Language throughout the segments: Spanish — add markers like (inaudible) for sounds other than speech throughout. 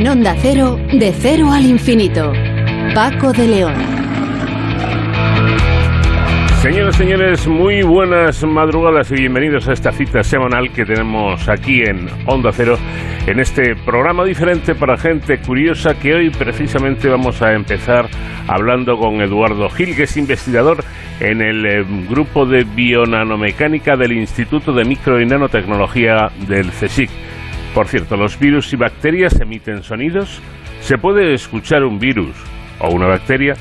En Onda Cero, de cero al infinito. Paco de León. Señoras y señores, muy buenas madrugadas y bienvenidos a esta cita semanal que tenemos aquí en Onda Cero, en este programa diferente para gente curiosa que hoy precisamente vamos a empezar hablando con Eduardo Gil, que es investigador en el eh, grupo de bionanomecánica del Instituto de Micro y Nanotecnología del CSIC. Por cierto, los virus y bacterias emiten sonidos. ¿Se puede escuchar un virus o una bacteria?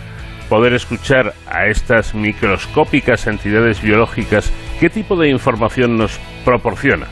¿Poder escuchar a estas microscópicas entidades biológicas? ¿Qué tipo de información nos proporciona?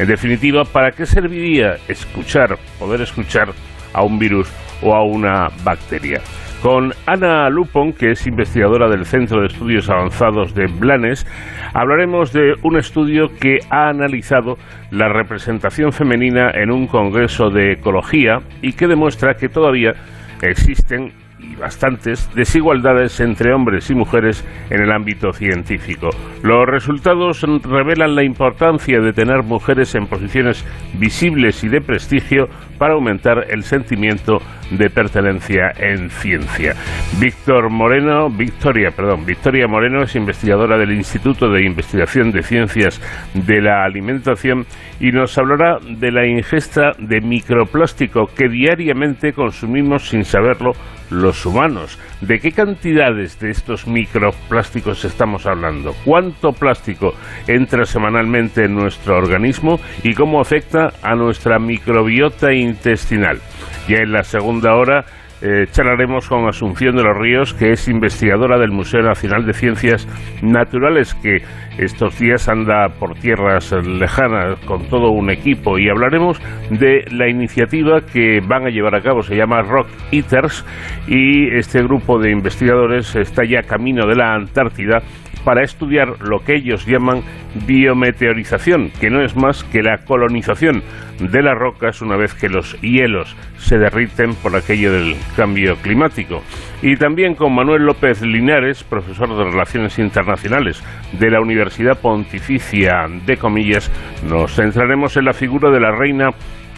En definitiva, ¿para qué serviría escuchar, poder escuchar a un virus o a una bacteria? Con Ana Lupon, que es investigadora del Centro de Estudios Avanzados de Blanes, hablaremos de un estudio que ha analizado la representación femenina en un congreso de ecología y que demuestra que todavía existen y bastantes desigualdades entre hombres y mujeres en el ámbito científico. Los resultados revelan la importancia de tener mujeres en posiciones visibles y de prestigio para aumentar el sentimiento de pertenencia en ciencia. Víctor Moreno, Victoria, perdón, Victoria Moreno es investigadora del Instituto de Investigación de Ciencias de la Alimentación y nos hablará de la ingesta de microplástico que diariamente consumimos sin saberlo los humanos. ¿De qué cantidades de estos microplásticos estamos hablando? ¿Cuánto plástico entra semanalmente en nuestro organismo y cómo afecta a nuestra microbiota intestinal? Ya en la segunda hora eh, charlaremos con Asunción de los Ríos, que es investigadora del Museo Nacional de Ciencias Naturales, que estos días anda por tierras lejanas con todo un equipo. Y hablaremos de la iniciativa que van a llevar a cabo, se llama Rock Eaters y este grupo de investigadores está ya camino de la Antártida para estudiar lo que ellos llaman biometeorización, que no es más que la colonización de las rocas una vez que los hielos se derriten por aquello del cambio climático. Y también con Manuel López Linares, profesor de Relaciones Internacionales de la Universidad Pontificia de Comillas, nos centraremos en la figura de la reina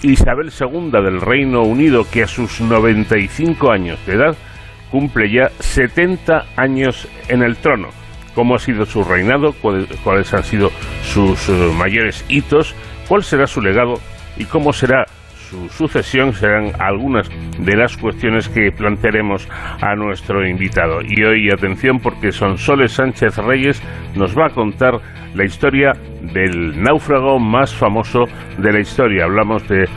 Isabel II del Reino Unido, que a sus 95 años de edad cumple ya 70 años en el trono cómo ha sido su reinado, cuáles han sido sus eh, mayores hitos, cuál será su legado y cómo será su sucesión serán algunas de las cuestiones que plantearemos a nuestro invitado. Y hoy atención porque Sonsoles Sánchez Reyes nos va a contar la historia del náufrago más famoso de la historia. Hablamos de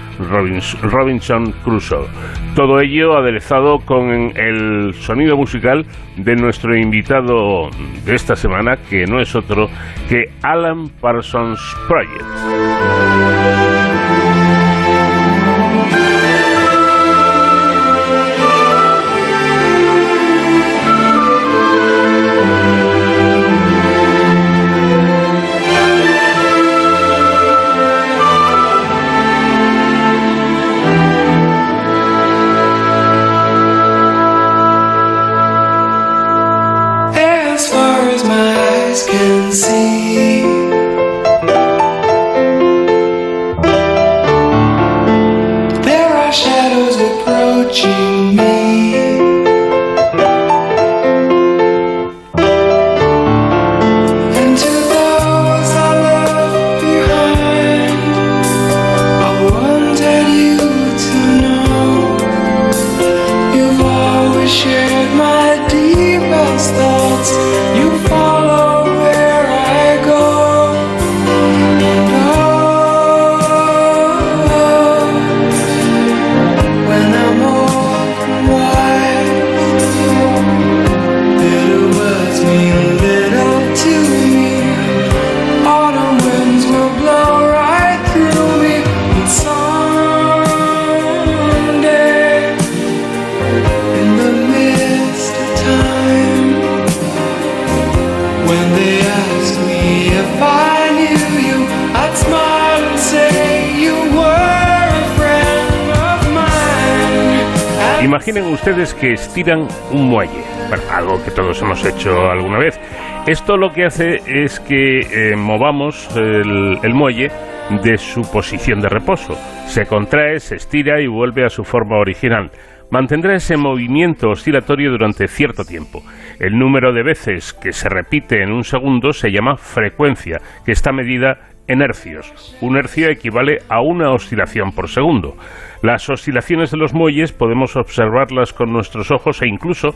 Robinson Crusoe. Todo ello aderezado con el sonido musical de nuestro invitado de esta semana, que no es otro que Alan Parsons Project. Que estiran un muelle, algo que todos hemos hecho alguna vez. Esto lo que hace es que eh, movamos el, muelle de su posición de reposo. Se contrae, se estira y vuelve a su forma original. Mantendrá ese movimiento oscilatorio durante cierto tiempo. El número de veces que se repite en un segundo se llama frecuencia, que está medida en hercios. Un hercio equivale a una oscilación por segundo. Las oscilaciones de los muelles podemos observarlas con nuestros ojos e incluso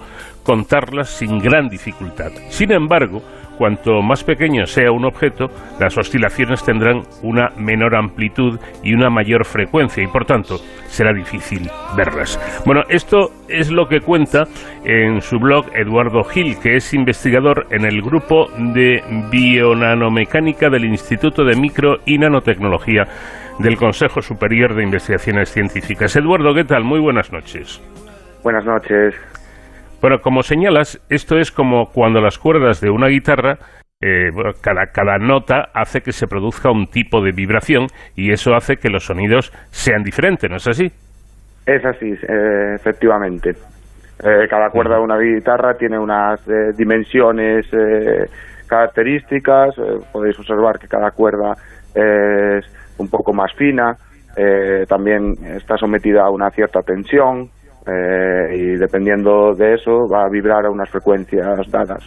contarlas sin gran dificultad. Sin embargo, cuanto más pequeño sea un objeto, las oscilaciones tendrán una menor amplitud y una mayor frecuencia y por tanto será difícil verlas. Bueno, esto es lo que cuenta en su blog Eduardo Gil, que es investigador en el grupo de bionanomecánica del Instituto de Micro y Nanotecnología del Consejo Superior de Investigaciones Científicas. Eduardo, ¿qué tal? Muy buenas noches. Buenas noches. Bueno, como señalas, esto es como cuando las cuerdas de una guitarra, eh, cada, cada nota hace que se produzca un tipo de vibración y eso hace que los sonidos sean diferentes, ¿no es así? Es así, eh, efectivamente. Eh, cada cuerda de una guitarra tiene unas dimensiones características. podéis observar que cada cuerda es un poco más fina. también está sometida a una cierta tensión. Eh, y dependiendo de eso va a vibrar a unas frecuencias dadas.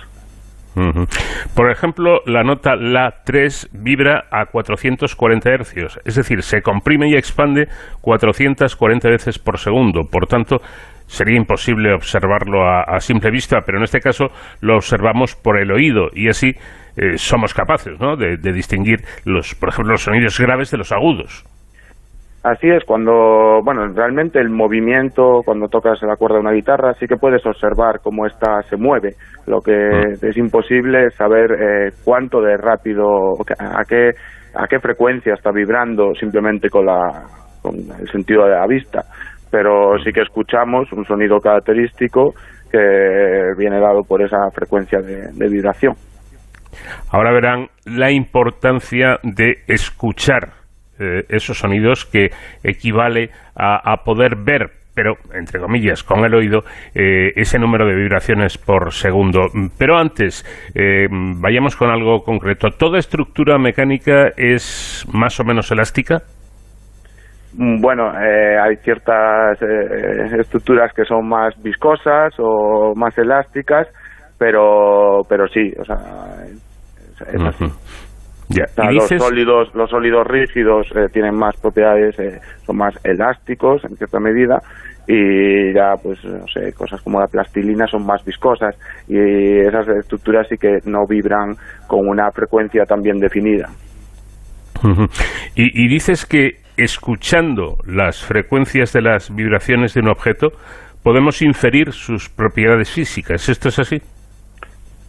Por ejemplo, la nota La3 vibra a 440 hercios, es decir, se comprime y expande 440 veces por segundo. Por tanto, sería imposible observarlo a, simple vista, pero en este caso lo observamos por el oído y así eh, somos capaces ¿no? de, de distinguir, los, por ejemplo, los sonidos graves de los agudos. Así es, cuando, bueno, realmente el movimiento, cuando tocas la cuerda de una guitarra, sí que puedes observar cómo ésta se mueve. Lo que ah. es imposible es saber eh, cuánto de rápido, a qué, a qué frecuencia está vibrando simplemente con, la, con el sentido de la vista. Pero sí que escuchamos un sonido característico que viene dado por esa frecuencia de vibración. Ahora verán la importancia de escuchar eh, esos sonidos que equivale a, poder ver pero entre comillas, con el oído, eh, ese número de vibraciones por segundo. Pero antes, eh, vayamos con algo concreto. ¿Toda estructura mecánica es más o menos elástica? Mm, bueno, hay ciertas estructuras que son más viscosas o más elásticas, pero, pero sí, o sea, es, así los sólidos, los sólidos rígidos eh, tienen más propiedades, eh, son más elásticos en cierta medida y ya pues no sé cosas como la plastilina son más viscosas y esas estructuras sí que no vibran con una frecuencia tan bien definida. y dices que escuchando las frecuencias de las vibraciones de un objeto podemos inferir sus propiedades físicas. ¿Esto es así?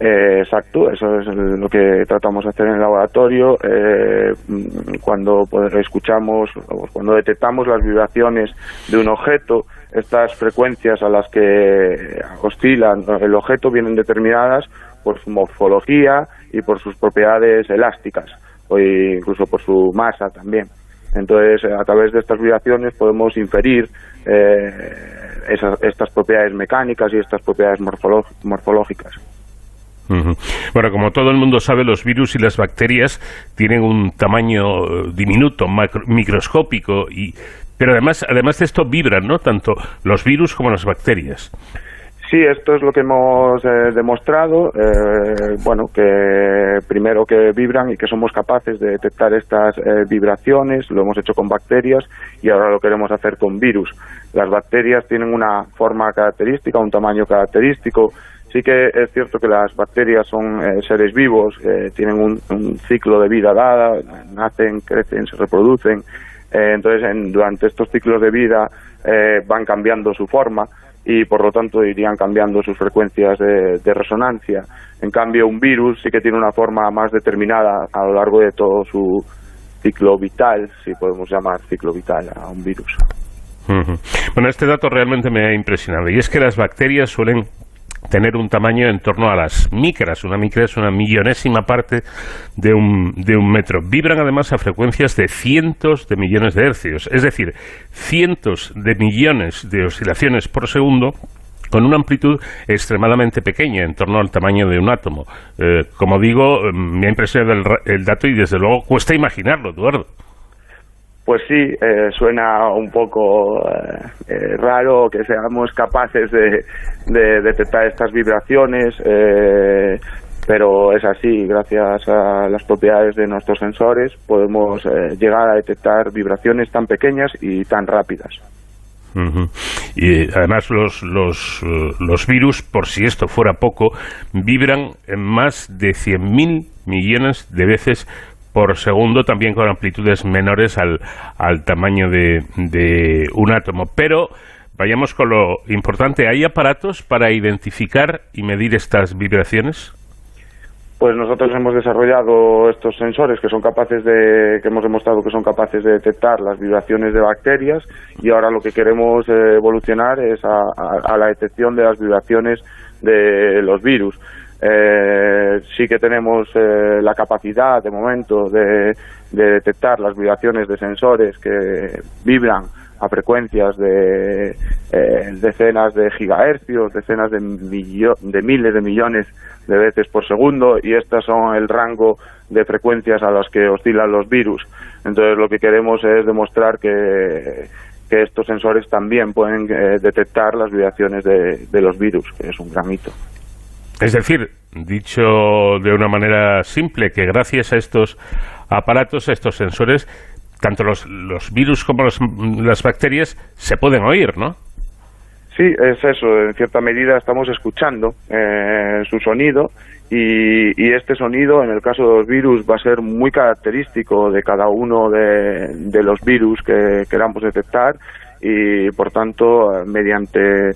Eh, exacto, eso es lo que tratamos de hacer en el laboratorio. Eh, cuando escuchamos, cuando detectamos las vibraciones de un objeto, estas frecuencias a las que oscilan el objeto vienen determinadas por su morfología y por sus propiedades elásticas, o incluso por su masa también. Entonces, a través de estas vibraciones podemos inferir eh, estas propiedades mecánicas y estas propiedades morfológicas. Bueno, como todo el mundo sabe, los virus y las bacterias tienen un tamaño eh, diminuto, microscópico, y, pero además, además de esto vibran, ¿no? Tanto los virus como las bacterias. Sí, esto es lo que hemos eh, demostrado. Eh, bueno, que primero que vibran y que somos capaces de detectar estas vibraciones, lo hemos hecho con bacterias y ahora lo queremos hacer con virus. Las bacterias tienen una forma característica, un tamaño característico, Sí que es cierto que las bacterias son eh, seres vivos, tienen un, ciclo de vida dada, nacen, crecen, se reproducen. Eh, entonces, durante estos ciclos de vida eh, van cambiando su forma y, por lo tanto, irían cambiando sus frecuencias de, resonancia. En cambio, un virus sí que tiene una forma más determinada a lo largo de todo su ciclo vital, si podemos llamar ciclo vital a un virus. Bueno, este dato realmente me ha impresionado y es que las bacterias suelen tener un tamaño en torno a las micras. Una micra es una millonésima parte de un, de un metro. Vibran además a frecuencias de cientos de millones de hercios, es decir, cientos de millones de oscilaciones por segundo con una amplitud extremadamente pequeña, en torno al tamaño de un átomo. Eh, como digo, me ha impresionado el, el dato y desde luego cuesta imaginarlo, Eduardo. Pues sí, eh, suena un poco eh, eh, raro que seamos capaces de, detectar estas vibraciones, pero es así, gracias a las propiedades de nuestros sensores podemos llegar a detectar vibraciones tan pequeñas y tan rápidas. Y además los, los, los virus, por si esto fuera poco, vibran en más de 100.000 millones de veces por segundo, también con amplitudes menores al, al tamaño de, de un átomo. Pero vayamos con lo importante. ¿Hay aparatos para identificar y medir estas vibraciones? Pues nosotros hemos desarrollado estos sensores que son capaces de, que hemos demostrado que son capaces de detectar las vibraciones de bacterias y ahora lo que queremos eh, evolucionar es a la detección de las vibraciones de los virus. Eh, sí que tenemos eh, la capacidad de momento de, detectar las vibraciones de sensores que vibran a frecuencias de eh, decenas de gigahercios, decenas de, de miles de millones de veces por segundo y estas son el rango de frecuencias a las que oscilan los virus. Entonces lo que queremos es demostrar que, estos sensores también pueden detectar las vibraciones de, de los virus, que es un gran hito. Es decir, dicho de una manera simple, que gracias a estos aparatos, a estos sensores, tanto los, los virus como las bacterias se pueden oír, ¿no? Sí, es eso. En cierta medida estamos escuchando eh, su sonido y, este sonido, en el caso de los virus, va a ser muy característico de cada uno de los virus que queramos detectar y, por tanto, mediante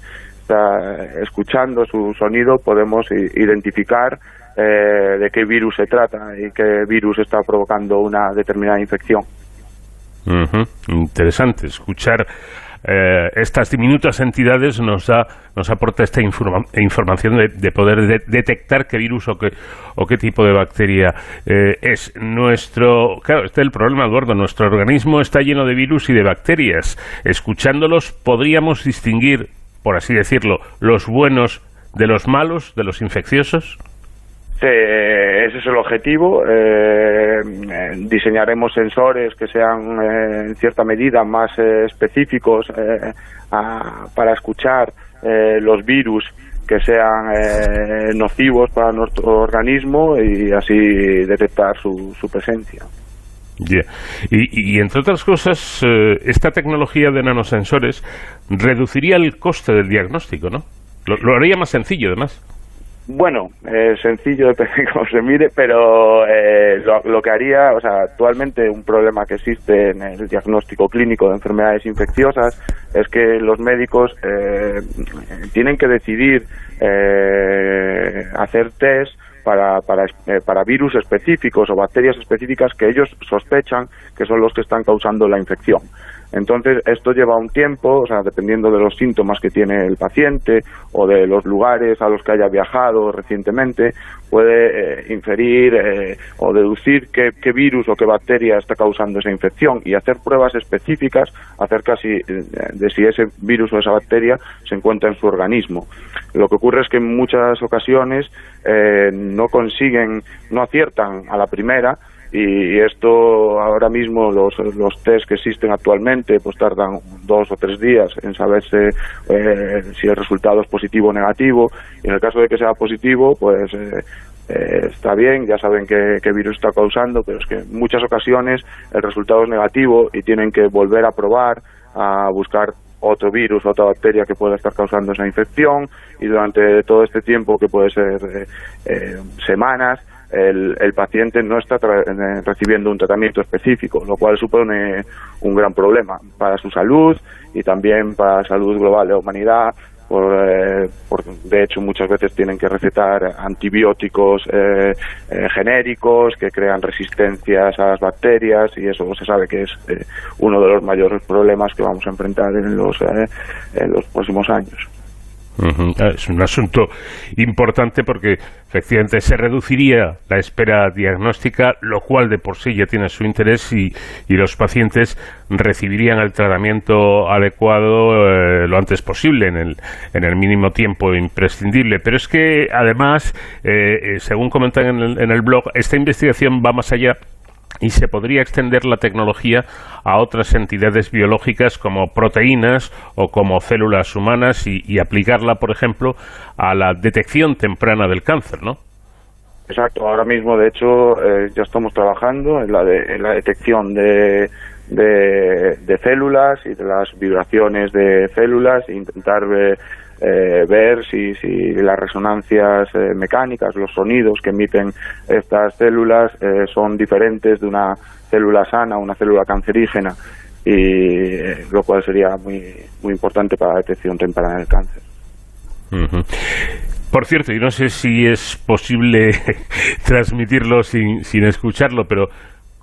escuchando su sonido podemos identificar eh, de qué virus se trata y qué virus está provocando una determinada infección. Interesante escuchar eh, estas diminutas entidades nos da nos aporta esta información de, poder detectar qué virus o qué o qué tipo de bacteria eh, es nuestro claro este es el problema Eduardo nuestro organismo está lleno de virus y de bacterias escuchándolos podríamos distinguir por así decirlo, los buenos de los malos, de los infecciosos? Sí, ese es el objetivo. Eh, diseñaremos sensores que sean eh, en cierta medida más eh, específicos para escuchar los virus que sean nocivos para nuestro organismo y así detectar su, su presencia. Y, entre otras cosas, eh, esta tecnología de nanosensores reduciría el coste del diagnóstico, ¿no? Lo, haría más sencillo, además. Bueno, eh, sencillo (laughs) depende de cómo se mire, pero eh, lo, que haría, o sea, actualmente un problema que existe en el diagnóstico clínico de enfermedades infecciosas es que los médicos tienen que decidir hacer test para, para, eh, para virus específicos o bacterias específicas que ellos sospechan que son los que están causando la infección. Entonces, esto lleva un tiempo, o sea, dependiendo de los síntomas que tiene el paciente o de los lugares a los que haya viajado recientemente, puede eh, inferir eh, o deducir qué, virus o qué bacteria está causando esa infección y hacer pruebas específicas acerca si, de si ese virus o esa bacteria se encuentra en su organismo. Lo que ocurre es que en muchas ocasiones eh, no consiguen, no aciertan a la primera y esto ahora mismo los, los test que existen actualmente pues tardan dos o tres días en saberse eh, si el resultado es positivo o negativo. Y en el caso de que sea positivo pues eh, eh, está bien, ya saben qué, virus está causando, pero es que en muchas ocasiones el resultado es negativo y tienen que volver a probar, a buscar otro virus, otra bacteria que pueda estar causando esa infección. Y durante todo este tiempo, que puede ser semanas, el, el paciente no está eh, recibiendo un tratamiento específico, lo cual supone un gran problema para su salud y también para la salud global de la humanidad. Por, eh, de hecho, muchas veces tienen que recetar antibióticos eh, genéricos que crean resistencias a las bacterias y eso se sabe que es uno de los mayores problemas que vamos a enfrentar en los, en los próximos años. Es un asunto importante porque efectivamente se reduciría la espera diagnóstica, lo cual de por sí ya tiene su interés y, los pacientes recibirían el tratamiento adecuado eh, lo antes posible, en el, en el mínimo tiempo imprescindible. Pero es que además, eh, eh, según comentan en el blog, esta investigación va más allá y se podría extender la tecnología a otras entidades biológicas como proteínas o como células humanas y, aplicarla, por ejemplo, a la detección temprana del cáncer, ¿no? Exacto, ahora mismo de hecho eh, ya estamos trabajando en la, en la detección de, de, células y de las vibraciones de células e intentar eh, ver si, si, las resonancias eh, mecánicas, los sonidos que emiten estas células eh, son diferentes de una célula sana una célula cancerígena y lo cual sería muy muy importante para la detección temprana del cáncer. Por cierto, y no sé si es posible (laughs) transmitirlo sin, sin escucharlo, pero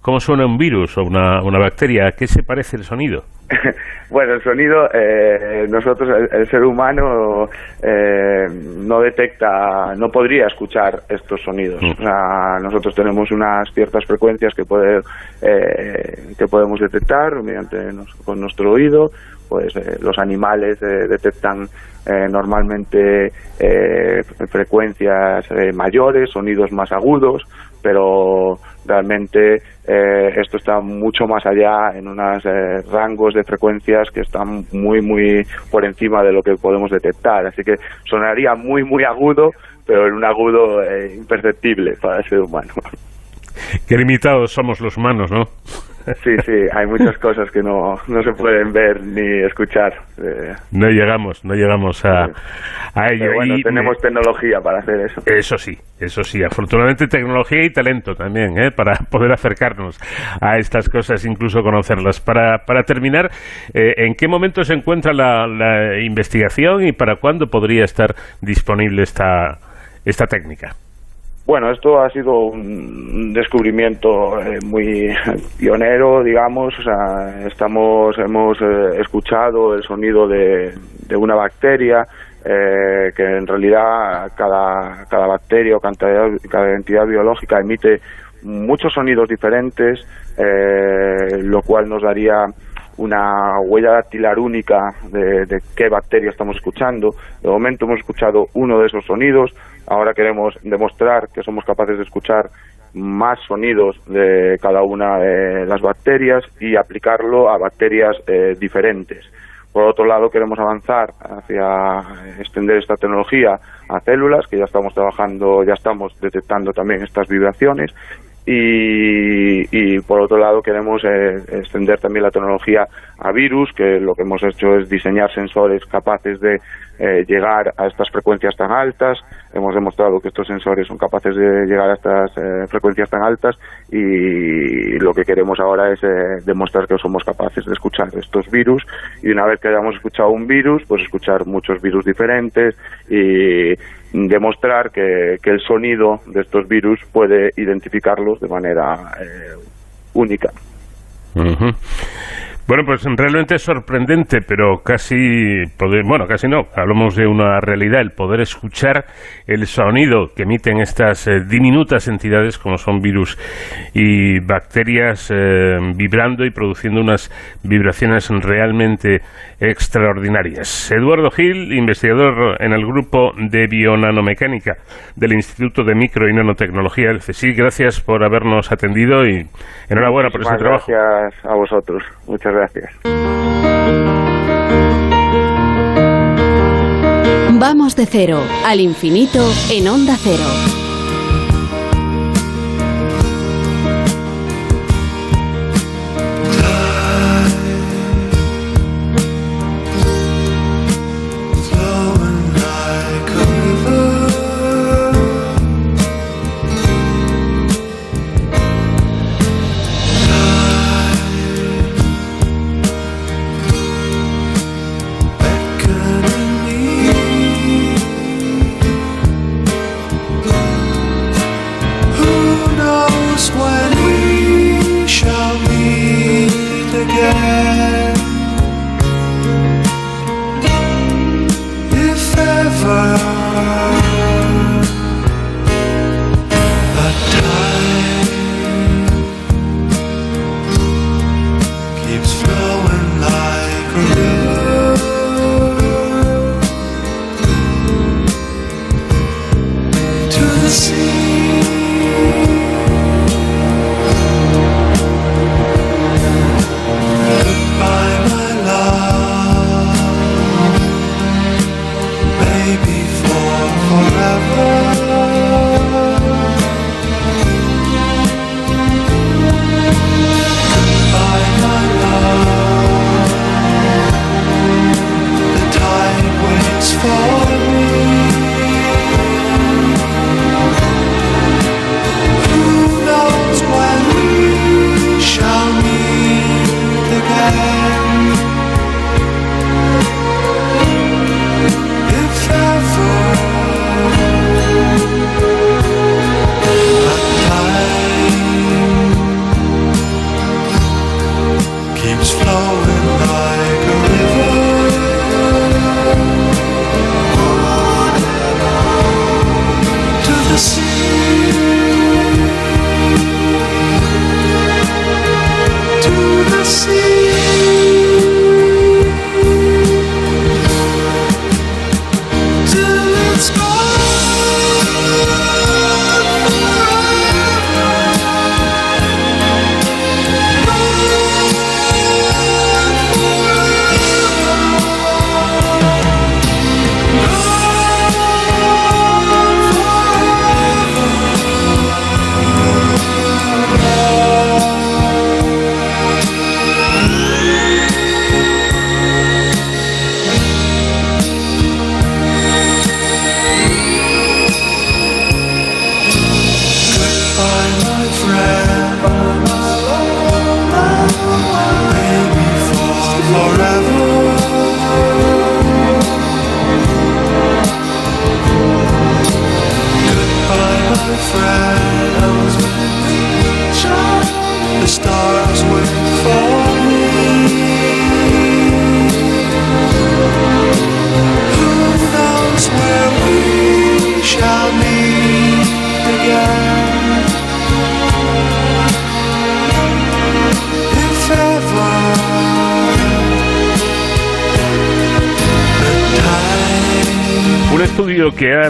¿Cómo suena un virus o una, una bacteria? ¿A qué se parece el sonido? (laughs) bueno, el sonido, eh, nosotros, el, ser humano, eh, no detecta, no podría escuchar estos sonidos. Mm. O sea, nosotros tenemos unas ciertas frecuencias que, puede, eh, que podemos detectar mediante con nuestro oído. Pues los animales detectan normalmente frecuencias mayores, sonidos más agudos, pero realmente eh, esto está mucho más allá en unos eh, rangos de frecuencias que están muy muy por encima de lo que podemos detectar. Así que sonaría muy muy agudo pero en un agudo eh, imperceptible para el ser humano. Qué limitados somos los humanos no Sí, sí, hay muchas cosas que no, no se pueden ver ni escuchar. No llegamos, no llegamos a, a ello. bueno, tenemos tecnología para hacer eso. Eso sí, eso sí. Afortunadamente tecnología y talento también, ¿eh? para (laughs) poder acercarnos a estas cosas, incluso conocerlas. Para, para terminar, eh, ¿en qué momento se encuentra la, la investigación y para cuándo podría estar disponible esta, esta técnica? Bueno, esto ha sido un descubrimiento eh, muy (laughs) pionero, digamos. Estamos, hemos eh, escuchado el sonido de, de una bacteria eh, que en realidad cada, cada bacteria o cada, entidad biológica emite muchos sonidos diferentes, lo cual nos daría una huella dactilar única de, de, qué bacteria estamos escuchando. De momento hemos escuchado uno de esos sonidos, ahora queremos demostrar que somos capaces de escuchar más sonidos de cada una de las bacterias y aplicarlo a bacterias eh, diferentes. Por otro lado, queremos avanzar hacia extender esta tecnología a células, que ya estamos trabajando, ya estamos detectando también estas vibraciones y, por otro lado queremos eh, extender también la tecnología a virus, que lo que hemos hecho es diseñar sensores capaces de eh, llegar a estas frecuencias tan altas. Hemos demostrado que estos sensores son capaces de llegar a estas eh, frecuencias tan altas y lo que queremos ahora es demostrar que somos capaces de escuchar estos virus y una vez que hayamos escuchado un virus, pues escuchar muchos virus diferentes y demostrar que, que el sonido de estos virus puede identificarlos de manera eh, única. Bueno, pues realmente es sorprendente, pero casi, bueno, casi no, hablamos de una realidad, el poder escuchar el sonido que emiten estas eh, diminutas entidades como son virus y bacterias eh, vibrando y produciendo unas vibraciones realmente extraordinarias. Eduardo Gil, investigador en el grupo de bionanomecánica del Instituto de Micro y Nanotecnología del CSIC, gracias por habernos atendido y enhorabuena por ese trabajo. Gracias a vosotros. Muchas gracias. Vamos de cero al infinito en onda cero.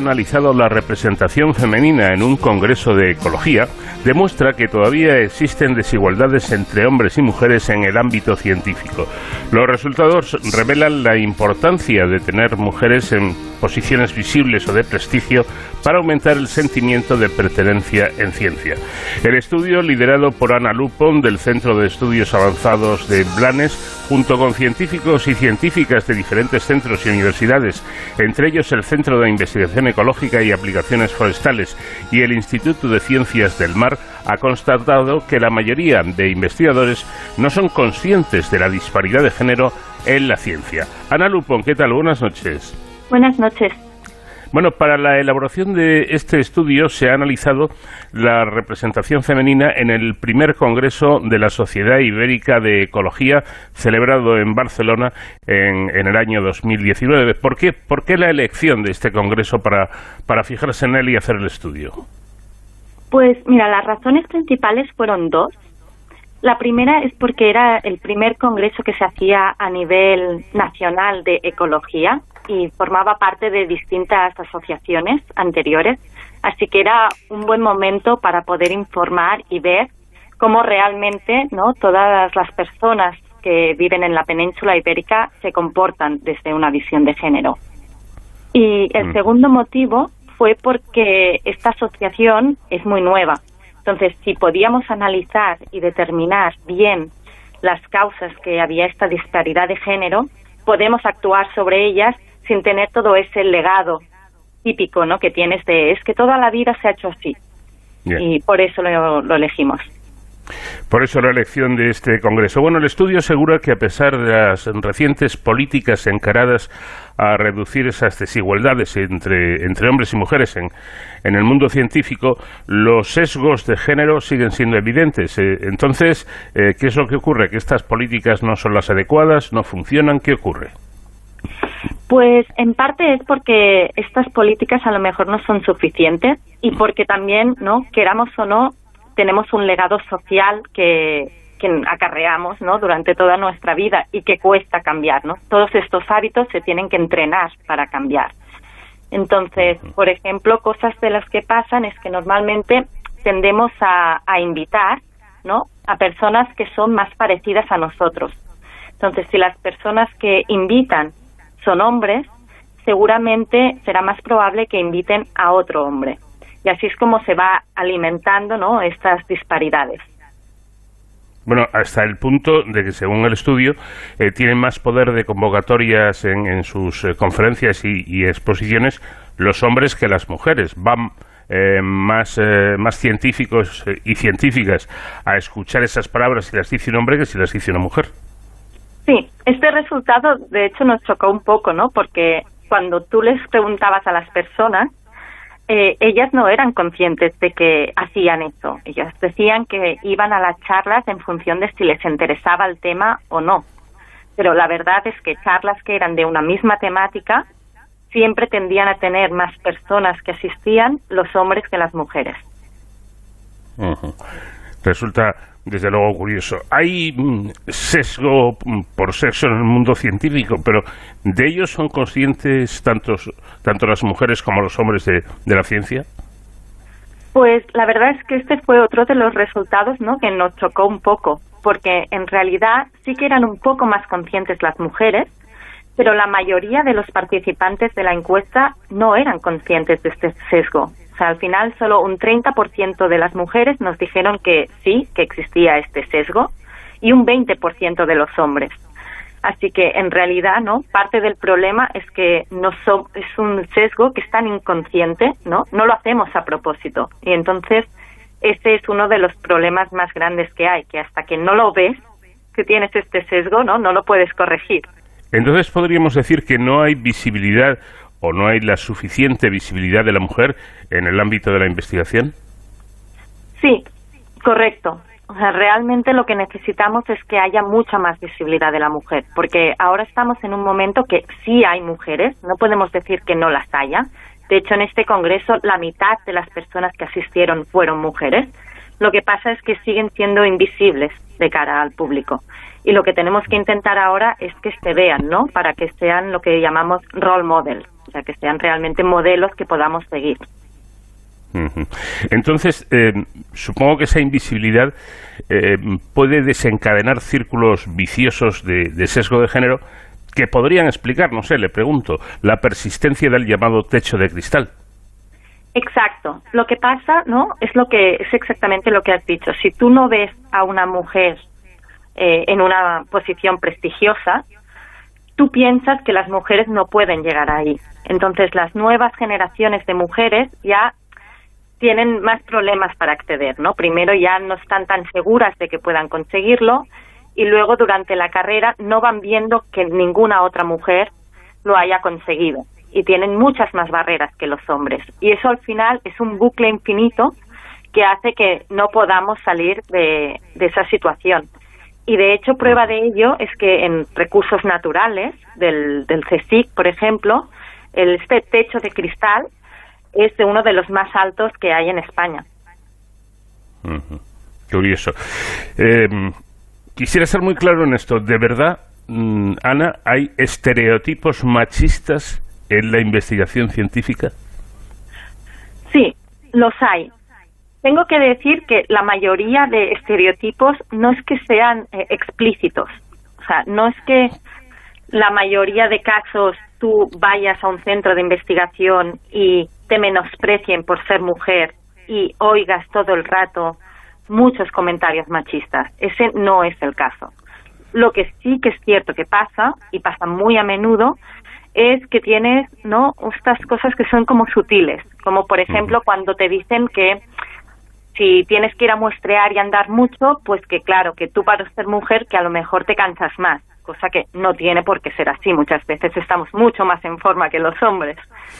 Analizado la representación femenina en un congreso de ecología demuestra que todavía existen desigualdades entre hombres y mujeres en el ámbito científico. Los resultados revelan la importancia de tener mujeres en posiciones visibles o de prestigio para aumentar el sentimiento de pertenencia en ciencia. El estudio, liderado por Ana Lupon del Centro de Estudios Avanzados de Blanes, junto con científicos y científicas de diferentes centros y universidades, entre ellos el Centro de Investigación Ecológica y Aplicaciones Forestales y el Instituto de Ciencias del Mar, ha constatado que la mayoría de investigadores no son conscientes de la disparidad de género en la ciencia. Ana Lupon, ¿qué tal? Buenas noches. Buenas noches. Bueno, para la elaboración de este estudio se ha analizado la representación femenina en el primer Congreso de la Sociedad Ibérica de Ecología celebrado en Barcelona en, el año 2019. ¿Por qué, ¿Por qué la elección de este Congreso para, para fijarse en él y hacer el estudio? Pues mira, las razones principales fueron dos. La primera es porque era el primer congreso que se hacía a nivel nacional de ecología y formaba parte de distintas asociaciones anteriores, así que era un buen momento para poder informar y ver cómo realmente no todas las personas que viven en la península ibérica se comportan desde una visión de género. Y el mm. segundo motivo fue porque esta asociación es muy nueva. Entonces, si podíamos analizar y determinar bien las causas que había esta disparidad de género, podemos actuar sobre ellas sin tener todo ese legado típico ¿no? que tienes de es que toda la vida se ha hecho así. Y por eso lo, elegimos. Por eso la elección de este Congreso. Bueno, el estudio asegura que a pesar de las recientes políticas encaradas a reducir esas desigualdades entre, entre hombres y mujeres en, en el mundo científico, los sesgos de género siguen siendo evidentes. Eh, entonces, eh, ¿qué es lo que ocurre? ¿Que estas políticas no son las adecuadas? ¿No funcionan? ¿Qué ocurre? Pues en parte es porque estas políticas a lo mejor no son suficientes y porque también, ¿no? Queramos o no, tenemos un legado social que, que acarreamos, ¿no? Durante toda nuestra vida y que cuesta cambiar, ¿no? Todos estos hábitos se tienen que entrenar para cambiar. Entonces, por ejemplo, cosas de las que pasan es que normalmente tendemos a, a invitar, ¿no? A personas que son más parecidas a nosotros. Entonces, si las personas que invitan son hombres, seguramente será más probable que inviten a otro hombre. Y así es como se va alimentando ¿no? estas disparidades. Bueno, hasta el punto de que, según el estudio, eh, tienen más poder de convocatorias en, sus eh, conferencias y, exposiciones los hombres que las mujeres. Van eh, más, más científicos y científicas a escuchar esas palabras si las dice un hombre que si las dice una mujer. Sí, este resultado de hecho nos chocó un poco, ¿no? Porque cuando tú les preguntabas a las personas, eh, ellas no eran conscientes de que hacían eso. Ellas decían que iban a las charlas en función de si les interesaba el tema o no. Pero la verdad es que charlas que eran de una misma temática siempre tendían a tener más personas que asistían los hombres que las mujeres. Resulta desde luego curioso. Hay mm, sesgo mm, por sexo en el mundo científico, pero ¿de ellos son conscientes tantos, tanto las mujeres como los hombres de, de la ciencia? Pues la verdad es que este fue otro de los resultados ¿no? que nos chocó un poco, porque en realidad sí que eran un poco más conscientes las mujeres, pero la mayoría de los participantes de la encuesta no eran conscientes de este sesgo. O sea, al final solo un 30% de las mujeres nos dijeron que sí, que existía este sesgo, y un 20% de los hombres. Así que en realidad, ¿no? Parte del problema es que no es un sesgo que es tan inconsciente, ¿no? No lo hacemos a propósito. Y entonces ese es uno de los problemas más grandes que hay, que hasta que no lo ves que tienes este sesgo, ¿no? No lo puedes corregir. Entonces podríamos decir que no hay visibilidad o no hay la suficiente visibilidad de la mujer en el ámbito de la investigación? Sí, correcto. O sea, realmente lo que necesitamos es que haya mucha más visibilidad de la mujer, porque ahora estamos en un momento que sí hay mujeres, no podemos decir que no las haya. De hecho, en este congreso la mitad de las personas que asistieron fueron mujeres. Lo que pasa es que siguen siendo invisibles de cara al público. Y lo que tenemos que intentar ahora es que se vean, ¿no? Para que sean lo que llamamos role models sea, que sean realmente modelos que podamos seguir. Entonces, eh, supongo que esa invisibilidad eh, puede desencadenar círculos viciosos de, sesgo de género que podrían explicar, no sé, le pregunto, la persistencia del llamado techo de cristal. Exacto. Lo que pasa, ¿no? Es lo que es exactamente lo que has dicho. Si tú no ves a una mujer eh, en una posición prestigiosa, tú piensas que las mujeres no pueden llegar ahí. Entonces, las nuevas generaciones de mujeres ya tienen más problemas para acceder, ¿no? Primero ya no están tan seguras de que puedan conseguirlo y luego durante la carrera no van viendo que ninguna otra mujer lo haya conseguido y tienen muchas más barreras que los hombres. Y eso al final es un bucle infinito que hace que no podamos salir de, de esa situación. Y de hecho, prueba de ello es que en recursos naturales del, del CSIC, por ejemplo, el, este techo de cristal es de uno de los más altos que hay en España. Curioso. Eh, quisiera ser muy claro en esto. ¿De verdad, mm, Ana, hay estereotipos machistas en la investigación científica? Sí, los hay. Tengo que decir que la mayoría de estereotipos no es que sean eh, explícitos. O sea, no es que la mayoría de casos tú vayas a un centro de investigación y te menosprecien por ser mujer y oigas todo el rato muchos comentarios machistas. Ese no es el caso. Lo que sí que es cierto que pasa, y pasa muy a menudo, es que tienes no estas cosas que son como sutiles, como por ejemplo cuando te dicen que si tienes que ir a muestrear y andar mucho, pues que claro, que tú para ser mujer que a lo mejor te cansas más cosa que no tiene por qué ser así. Muchas veces estamos mucho más en forma que los hombres,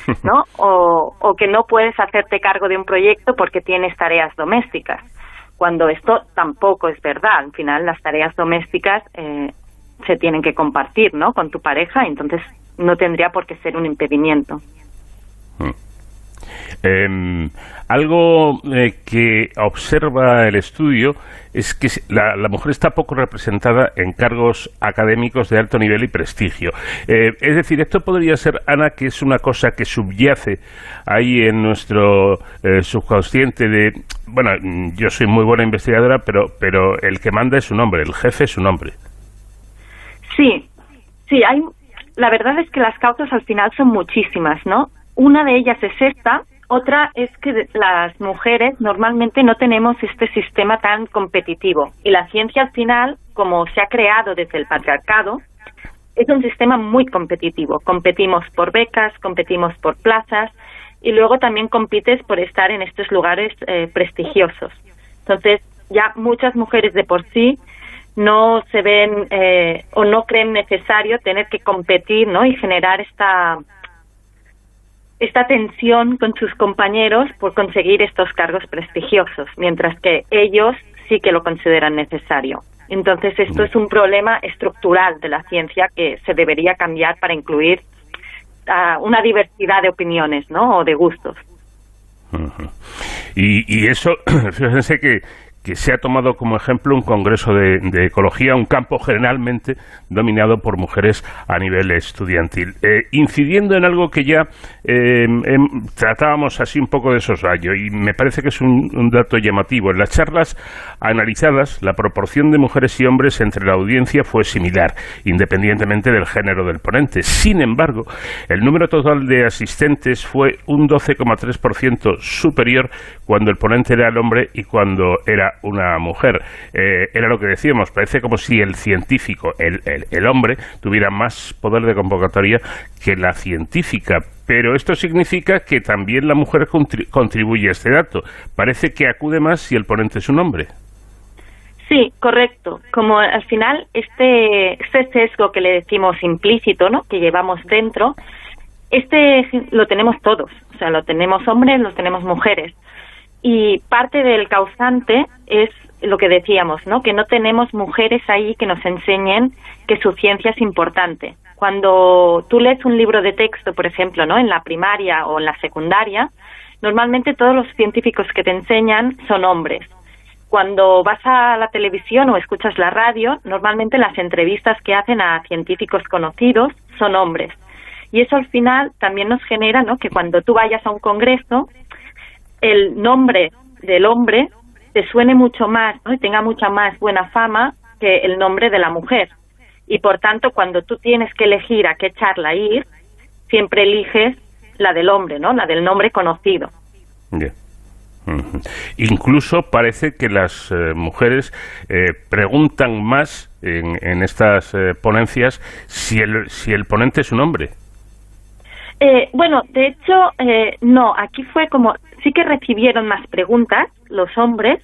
(laughs) ¿no? O, que no puedes hacerte cargo de un proyecto porque tienes tareas domésticas, cuando esto tampoco es verdad. Al final, las tareas domésticas eh, se tienen que compartir, ¿no? Con tu pareja, entonces no tendría por qué ser un impedimento. Eh, algo eh, que observa el estudio es que la, mujer está poco representada en cargos académicos de alto nivel y prestigio. Eh, es decir, esto podría ser, Ana, que es una cosa que subyace ahí en nuestro eh, subconsciente de, bueno, yo soy muy buena investigadora, pero, pero el que manda es un hombre, el jefe es un hombre. Sí, sí, hay, la verdad es que las causas al final son muchísimas, ¿no? Una de ellas es esta, otra es que las mujeres normalmente no tenemos este sistema tan competitivo y la ciencia al final, como se ha creado desde el patriarcado, es un sistema muy competitivo. Competimos por becas, competimos por plazas y luego también compites por estar en estos lugares eh, prestigiosos. Entonces, ya muchas mujeres de por sí no se ven eh, o no creen necesario tener que competir ¿no? y generar esta esta tensión con sus compañeros por conseguir estos cargos prestigiosos, mientras que ellos sí que lo consideran necesario. Entonces, esto es un problema estructural de la ciencia que se debería cambiar para incluir uh, una diversidad de opiniones ¿no? o de gustos. y, y, eso, (clears throat) fíjense que, que se ha tomado como ejemplo un congreso de, ecología, un campo generalmente dominado por mujeres a nivel estudiantil, eh, incidiendo en algo que ya eh, em, tratábamos así un poco de soslayo y me parece que es un, un dato llamativo. En las charlas analizadas, la proporción de mujeres y hombres entre la audiencia fue similar, independientemente del género del ponente. Sin embargo, el número total de asistentes fue un 12,3% superior cuando el ponente era el hombre y cuando era una mujer. Eh, era lo que decíamos, parece como si el científico, el, el, hombre, tuviera más poder de convocatoria que la científica. Pero esto significa que también la mujer contribuye a este dato. Parece que acude más si el ponente es un hombre. Sí, correcto. Como al final este, este sesgo que le decimos implícito, ¿no? Que llevamos dentro, este lo tenemos todos. O sea, lo tenemos hombres, lo tenemos mujeres. Y parte del causante es lo que decíamos, ¿no? Que no tenemos mujeres ahí que nos enseñen que su ciencia es importante. Cuando tú lees un libro de texto, por ejemplo, ¿no? En la primaria o en la secundaria, normalmente todos los científicos que te enseñan son hombres. Cuando vas a la televisión o escuchas la radio, normalmente las entrevistas que hacen a científicos conocidos son hombres. Y eso al final también nos genera, ¿no? Que cuando tú vayas a un congreso, el nombre del hombre te suene mucho más y tenga mucha más buena fama que el nombre de la mujer. Y por tanto, cuando tú tienes que elegir a qué charla ir, siempre eliges la del hombre, ¿no? La del nombre conocido. Incluso parece que las eh, mujeres eh, preguntan más en, estas eh, ponencias si el, si el ponente es un hombre. bueno, de hecho, no, aquí fue como sí que recibieron más preguntas los hombres,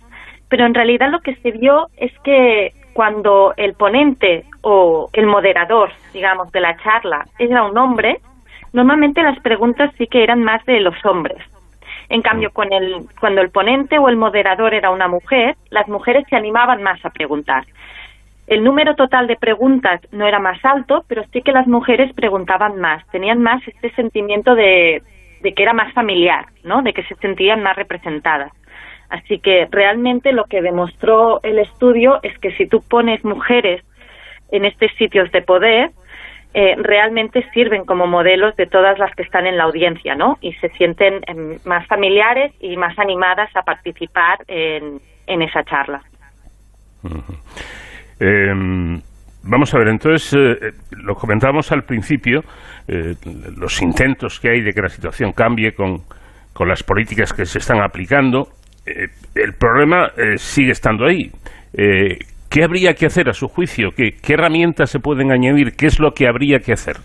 pero en realidad lo que se vio es que cuando el ponente o el moderador, digamos, de la charla era un hombre, normalmente las preguntas sí que eran más de los hombres. En cambio, con el, cuando el ponente o el moderador era una mujer, las mujeres se animaban más a preguntar. El número total de preguntas no era más alto, pero sí que las mujeres preguntaban más, tenían más este sentimiento de, de que era más familiar, ¿no? De que se sentían más representadas. Así que realmente lo que demostró el estudio es que si tú pones mujeres en estos sitios de poder, eh, realmente sirven como modelos de todas las que están en la audiencia, ¿no? Y se sienten em, más familiares y más animadas a participar en, esa charla. Vamos a ver, entonces, eh, eh, lo comentábamos al principio, eh, los intentos que hay de que la situación cambie con, con las políticas que se están aplicando. el problema sigue estando ahí. ¿Qué habría que hacer a su juicio? ¿Qué, ¿Qué herramientas se pueden añadir? ¿Qué es lo que habría que hacer?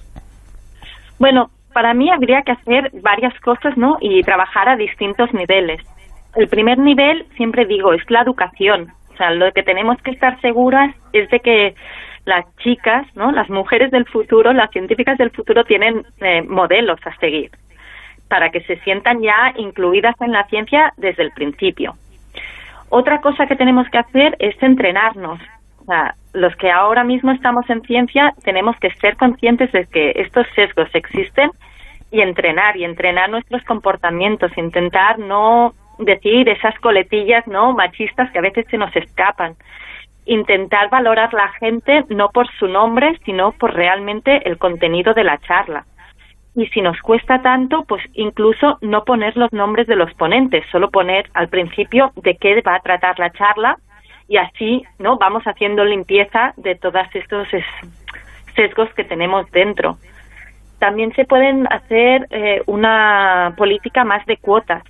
Bueno, para mí habría que hacer varias cosas, ¿no? Y trabajar a distintos niveles. El primer nivel, siempre digo, es la educación. O sea, lo que tenemos que estar seguras es de que las chicas, ¿no? Las mujeres del futuro, las científicas del futuro tienen eh, modelos a seguir para que se sientan ya incluidas en la ciencia desde el principio. Otra cosa que tenemos que hacer es entrenarnos. Los que ahora mismo estamos en ciencia tenemos que ser conscientes de que estos sesgos existen y entrenar y entrenar nuestros comportamientos, intentar no decir esas coletillas no machistas que a veces se nos escapan intentar valorar la gente no por su nombre, sino por realmente el contenido de la charla. Y si nos cuesta tanto, pues incluso no poner los nombres de los ponentes, solo poner al principio de qué va a tratar la charla y así, ¿no? Vamos haciendo limpieza de todos estos sesgos que tenemos dentro. También se pueden hacer eh, una política más de cuotas,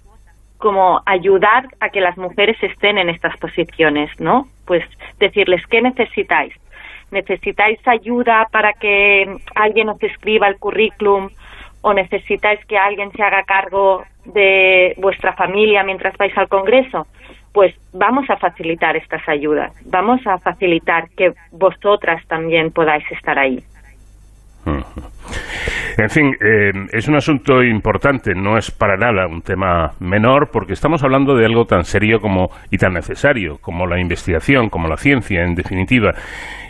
como ayudar a que las mujeres estén en estas posiciones, ¿no? Pues decirles, ¿qué necesitáis? ¿Necesitáis ayuda para que alguien os escriba el currículum? ¿O necesitáis que alguien se haga cargo de vuestra familia mientras vais al Congreso? Pues vamos a facilitar estas ayudas, vamos a facilitar que vosotras también podáis estar ahí. En fin, eh, es un asunto importante, no es para nada un tema menor, porque estamos hablando de algo tan serio como y tan necesario como la investigación, como la ciencia, en definitiva.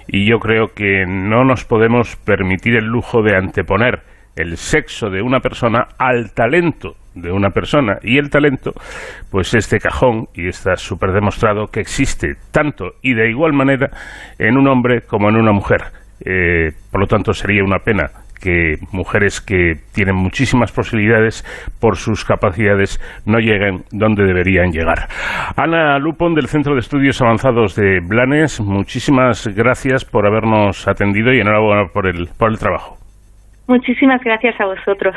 Y yo creo que no nos podemos permitir el lujo de anteponer el sexo de una persona al talento de una persona y el talento, pues este cajón, y está súper demostrado que existe tanto y de igual manera en un hombre como en una mujer. Eh, por lo tanto, sería una pena que mujeres que tienen muchísimas posibilidades por sus capacidades no lleguen donde deberían llegar. Ana Lupon del Centro de Estudios Avanzados de Blanes, muchísimas gracias por habernos atendido y enhorabuena por el, por el trabajo. Muchísimas gracias a vosotros.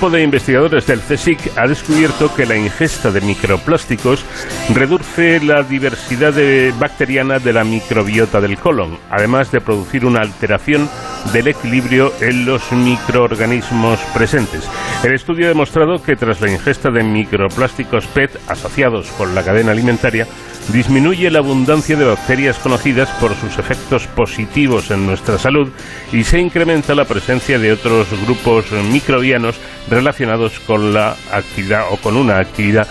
Grupo de investigadores del CSIC ha descubierto que la ingesta de microplásticos reduce la diversidad bacteriana de la microbiota del colon, además de producir una alteración del equilibrio en los microorganismos presentes. El estudio ha demostrado que tras la ingesta de microplásticos PET asociados con la cadena alimentaria, disminuye la abundancia de bacterias conocidas por sus efectos positivos en nuestra salud y se incrementa la presencia de otros grupos microbianos relacionados con la actividad o con una actividad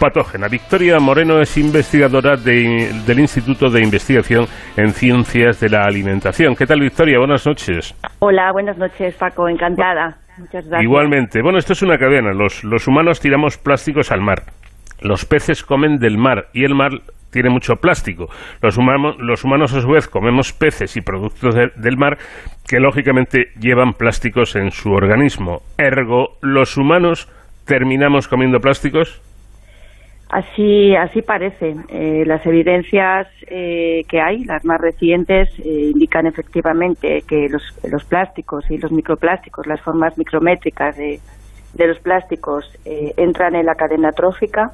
patógena. Victoria Moreno es investigadora del Instituto de Investigación en Ciencias de la Alimentación. ¿Qué tal, Victoria? Buenas noches. Hola, buenas noches, Paco. Encantada. Muchas gracias. Igualmente. Bueno, esto es una cadena. Los, los humanos tiramos plásticos al mar. Los peces comen del mar y el mar tiene mucho plástico. Los, humanos, los humanos, a su vez, comemos peces y productos del mar que, lógicamente, llevan plásticos en su organismo. Ergo, ¿los humanos terminamos comiendo plásticos? Así, así parece. Eh, las evidencias eh, que hay, las más recientes, eh, indican efectivamente que los, los, plásticos y los microplásticos, las formas micrométricas de, de los plásticos, entran en la cadena trófica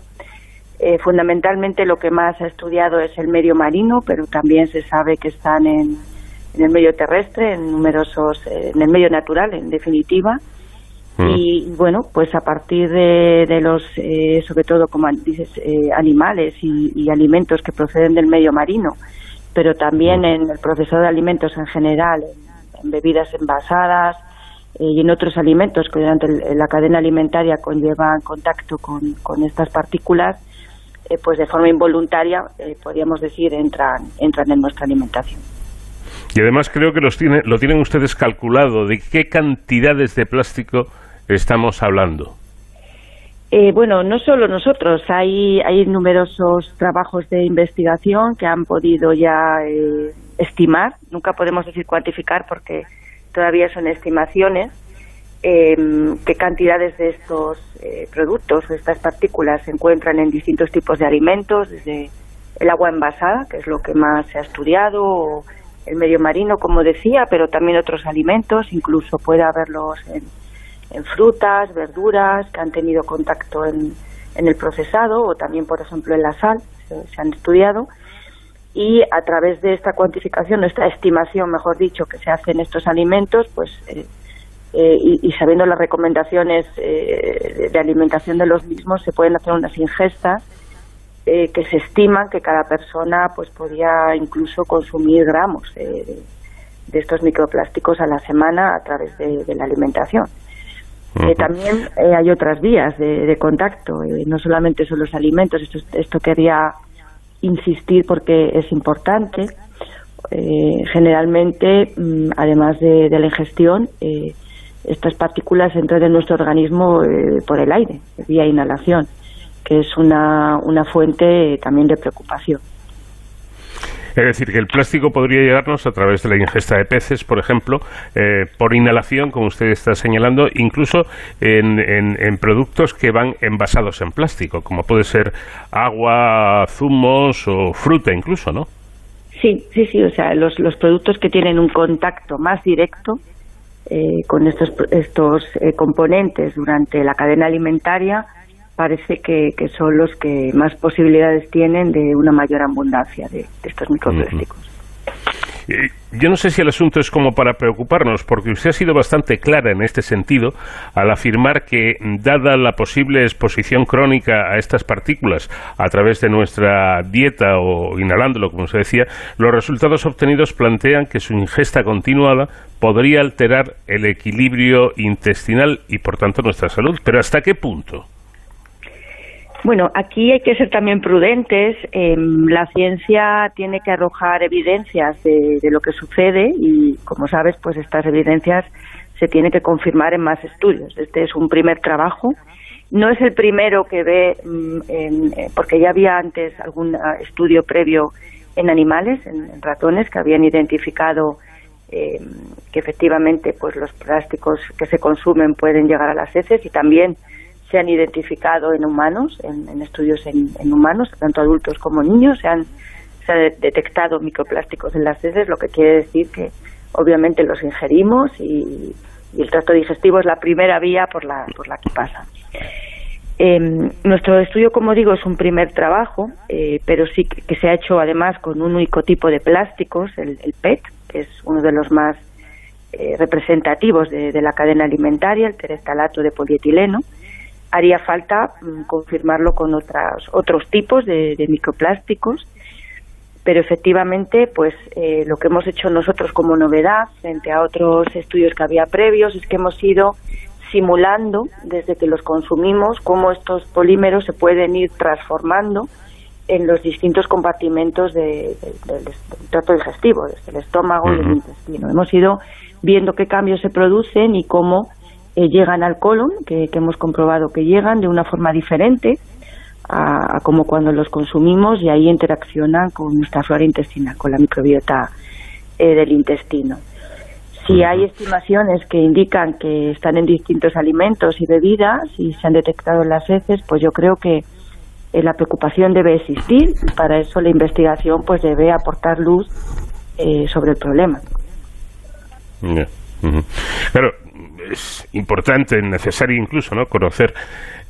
eh, fundamentalmente lo que más ha estudiado es el medio marino, pero también se sabe que están en, el medio terrestre, en numerosos, eh, en el medio natural, en definitiva. Mm. Y bueno, pues a partir de, los, eh, sobre todo como dices, animales y, alimentos que proceden del medio marino, pero también mm. en el proceso de alimentos en general, en, bebidas envasadas, y en otros alimentos que durante la cadena alimentaria conllevan contacto con, con estas partículas, eh, pues de forma involuntaria, eh, podríamos decir, entran, entran en nuestra alimentación. Y además creo que los tiene, lo tienen ustedes calculado, de qué cantidades de plástico estamos hablando. Eh, bueno, no solo nosotros, hay, hay numerosos trabajos de investigación que han podido ya estimar, nunca podemos decir cuantificar porque todavía son estimaciones, eh, qué cantidades de estos eh, productos, de estas partículas, se encuentran en distintos tipos de alimentos, desde el agua envasada, que es lo que más se ha estudiado, el medio marino, como decía, pero también otros alimentos, incluso puede haberlos en, en frutas, verduras que han tenido contacto en, en, el procesado o también, por ejemplo, en la sal, se, han estudiado. Y a través de esta cuantificación, esta estimación, mejor dicho, que se hace en estos alimentos, pues eh, eh, y, sabiendo las recomendaciones eh, de alimentación de los mismos, se pueden hacer unas ingestas eh, que se estiman que cada persona pues podía incluso consumir gramos de estos microplásticos a la semana a través de, la alimentación. también hay otras vías de, contacto, no solamente son los alimentos, esto, esto quería insistir porque es importante. generalmente, mm, además de, la ingestión, estas partículas entran en nuestro organismo eh, por el aire, vía inhalación, que es una, una fuente también de preocupación. Es decir, que el plástico podría llegarnos a través de la ingesta de peces, por ejemplo, eh, por inhalación, como usted está señalando, incluso en, en, productos que van envasados en plástico, como puede ser agua, zumos o fruta incluso, ¿no? Sí, sí, sí, o sea, los, los productos que tienen un contacto más directo eh, con estos, estos eh, componentes durante la cadena alimentaria parece que, son los que más posibilidades tienen de una mayor abundancia de, estos microplásticos. Yo no sé si el asunto es como para preocuparnos, porque usted ha sido bastante clara en este sentido al afirmar que, dada la posible exposición crónica a estas partículas a través de nuestra dieta o inhalándolo, como se decía, los resultados obtenidos plantean que su ingesta continuada podría alterar el equilibrio intestinal y, por tanto, nuestra salud. Pero ¿hasta qué punto? Bueno, aquí hay que ser también prudentes. Em, la ciencia tiene que arrojar evidencias de, lo que sucede y, como sabes, pues estas evidencias se tienen que confirmar en más estudios. Este es un primer trabajo. No es el primero que ve, mm, eh, porque ya había antes algún ah, estudio previo en animales, en, ratones, que habían identificado em, que efectivamente pues los plásticos que se consumen pueden llegar a las heces y también se han identificado en humanos, en, estudios en, humanos, tanto adultos como niños, se han, se ha detectado microplásticos en las heces, lo que quiere decir que obviamente los ingerimos y, el tracto digestivo es la primera vía por la, por la que pasa. Em, nuestro estudio, como digo, es un primer trabajo, eh, pero sí que, se ha hecho además con un único tipo de plásticos, el, PET, que es uno de los más eh, representativos de, de, la cadena alimentaria, el terestalato de polietileno, haría falta mm, confirmarlo con otras, otros tipos de, microplásticos, pero efectivamente, pues eh, lo que hemos hecho nosotros como novedad frente a otros estudios que había previos es que hemos ido simulando desde que los consumimos cómo estos polímeros se pueden ir transformando en los distintos compartimentos del trato digestivo, desde el estómago y el intestino. Hemos ido viendo qué cambios se producen y cómo eh, llegan al colon, que, hemos comprobado que llegan de una forma diferente a, como cuando los consumimos y ahí interaccionan con nuestra flora intestinal, con la microbiota eh, del intestino. Si hay estimaciones que indican que están en distintos alimentos y bebidas y se han detectado en las heces, pues yo creo que eh, la preocupación debe existir. Para eso la investigación pues debe aportar luz sobre el problema. Claro, es importante, necesario incluso, ¿no? Conocer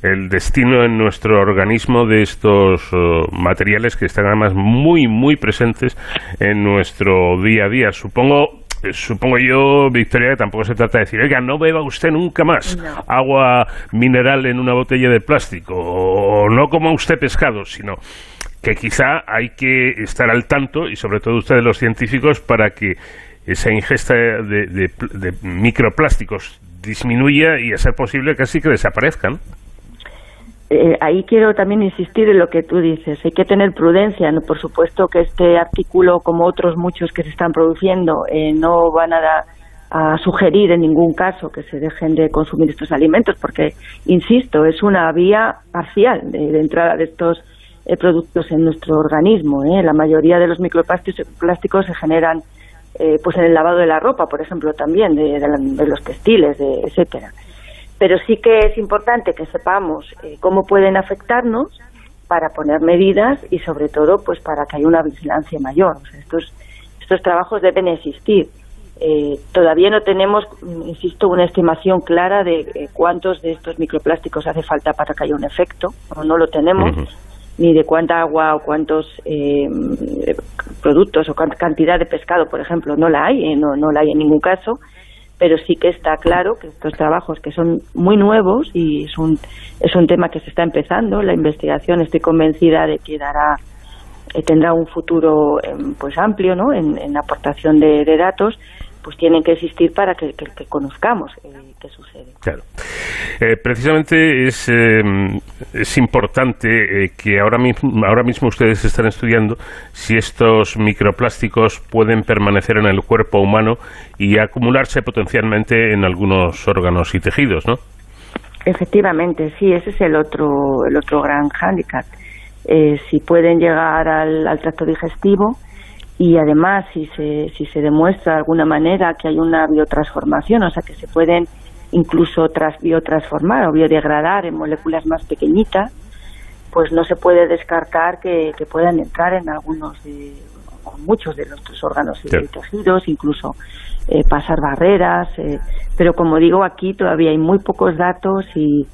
el destino en nuestro organismo de estos uh, materiales que están además muy, muy presentes en nuestro día a día. Supongo eh, supongo yo, Victoria, que tampoco se trata de decir, oiga, no beba usted nunca más agua mineral en una botella de plástico, o no coma usted pescado, sino que quizá hay que estar al tanto, y sobre todo ustedes los científicos, para que esa ingesta de, microplásticos disminuya y a posible casi que desaparezcan. Eh, ahí quiero también insistir en lo que tú dices. Hay que tener prudencia. ¿no? Por supuesto que este artículo, como otros muchos que se están produciendo, eh, no van a, a, sugerir en ningún caso que se dejen de consumir estos alimentos, porque, insisto, es una vía parcial de, entrada de estos eh, productos en nuestro organismo. La mayoría de los microplásticos se generan eh, pues en el lavado de la ropa, por ejemplo, también, de, los textiles, de, etcétera. Pero sí que es importante que sepamos eh, cómo pueden afectarnos para poner medidas y sobre todo pues para que haya una vigilancia mayor. estos, estos trabajos deben existir. Eh, todavía no tenemos, insisto, una estimación clara de eh, cuántos de estos microplásticos hace falta para que haya un efecto, o no lo tenemos, ni de cuánta agua o cuántos eh, productos o cantidad de pescado, por ejemplo, no la hay, no, no la hay en ningún caso, pero sí que está claro que estos trabajos que son muy nuevos y es un, es un tema que se está empezando, la investigación estoy convencida de que dará tendrá un futuro pues amplio ¿no? en, aportación de datos pues tienen que existir para que, conozcamos eh, qué sucede. Claro. Eh, precisamente es, eh, es importante que ahora mismo, ahora mismo ustedes están estudiando si estos microplásticos pueden permanecer en el cuerpo humano y acumularse potencialmente en algunos órganos y tejidos, ¿no? Efectivamente, sí, ese es el otro, el otro gran hándicap. si pueden llegar al, al tracto digestivo, y además si se, si se demuestra de alguna manera que hay una biotransformación, o sea que se pueden incluso tras, biotransformar o biodegradar en moléculas más pequeñitas, pues no se puede descartar que, puedan entrar en algunos de muchos de nuestros órganos y tejidos, incluso eh, pasar barreras, eh, pero como digo aquí todavía hay muy pocos datos y,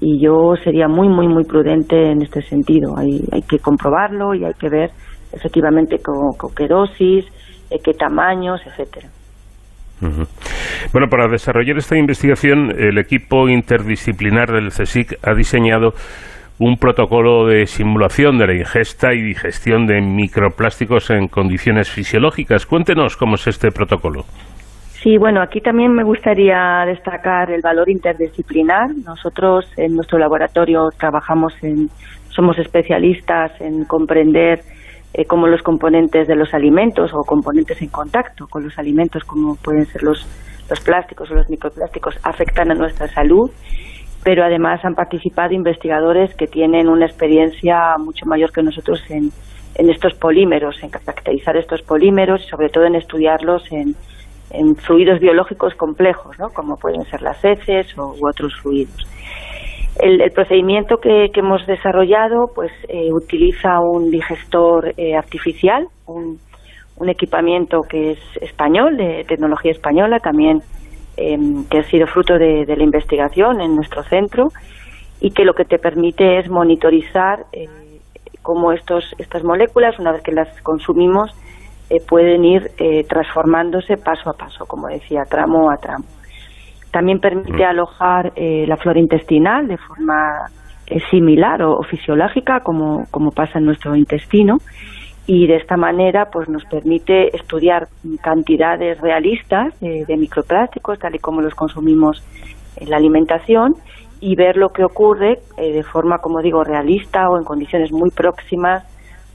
y yo sería muy muy muy prudente en este sentido. Hay, hay que comprobarlo y hay que ver efectivamente con, qué dosis, eh, qué tamaños, etcétera. Bueno, para desarrollar esta investigación, el equipo interdisciplinar del CSIC ha diseñado un protocolo de simulación de la ingesta y digestión de microplásticos en condiciones fisiológicas. Cuéntenos cómo es este protocolo. Sí, bueno, aquí también me gustaría destacar el valor interdisciplinar. Nosotros en nuestro laboratorio trabajamos en, somos especialistas en comprender eh, como los componentes de los alimentos o componentes en contacto con los alimentos, como pueden ser los, los plásticos o los microplásticos, afectan a nuestra salud, pero además han participado investigadores que tienen una experiencia mucho mayor que nosotros en, en estos polímeros, en caracterizar estos polímeros y sobre todo en estudiarlos en, en fluidos biológicos complejos, ¿no? como pueden ser las heces o, u otros fluidos. El, procedimiento que, hemos desarrollado pues eh, utiliza un digestor eh, artificial, un, equipamiento que es español, de tecnología española, también em, que ha sido fruto de, la investigación en nuestro centro y que lo que te permite es monitorizar eh, cómo estos, estas moléculas, una vez que las consumimos, pueden ir transformándose paso a paso, como decía, tramo a tramo. También permite mm. alojar eh, la flora intestinal de forma eh, similar o, fisiológica como, como pasa en nuestro intestino y de esta manera pues nos permite estudiar cantidades realistas de microplásticos tal y como los consumimos en la alimentación y ver lo que ocurre eh, de forma como digo realista o en condiciones muy próximas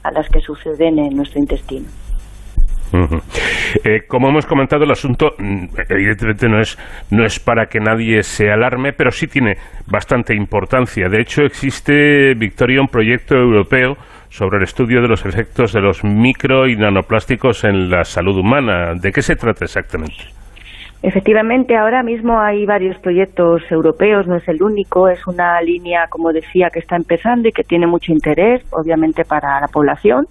a las que suceden en nuestro intestino. Eh, como hemos comentado, el asunto mm, evidentemente no es, no es para que nadie se alarme, pero sí tiene bastante importancia. De hecho, existe, Victoria, un proyecto europeo sobre el estudio de los efectos de los micro y nanoplásticos en la salud humana. ¿De qué se trata exactamente? Efectivamente, ahora mismo hay varios proyectos europeos, no es el único, es una línea, como decía, que está empezando y que tiene mucho interés, obviamente, para la población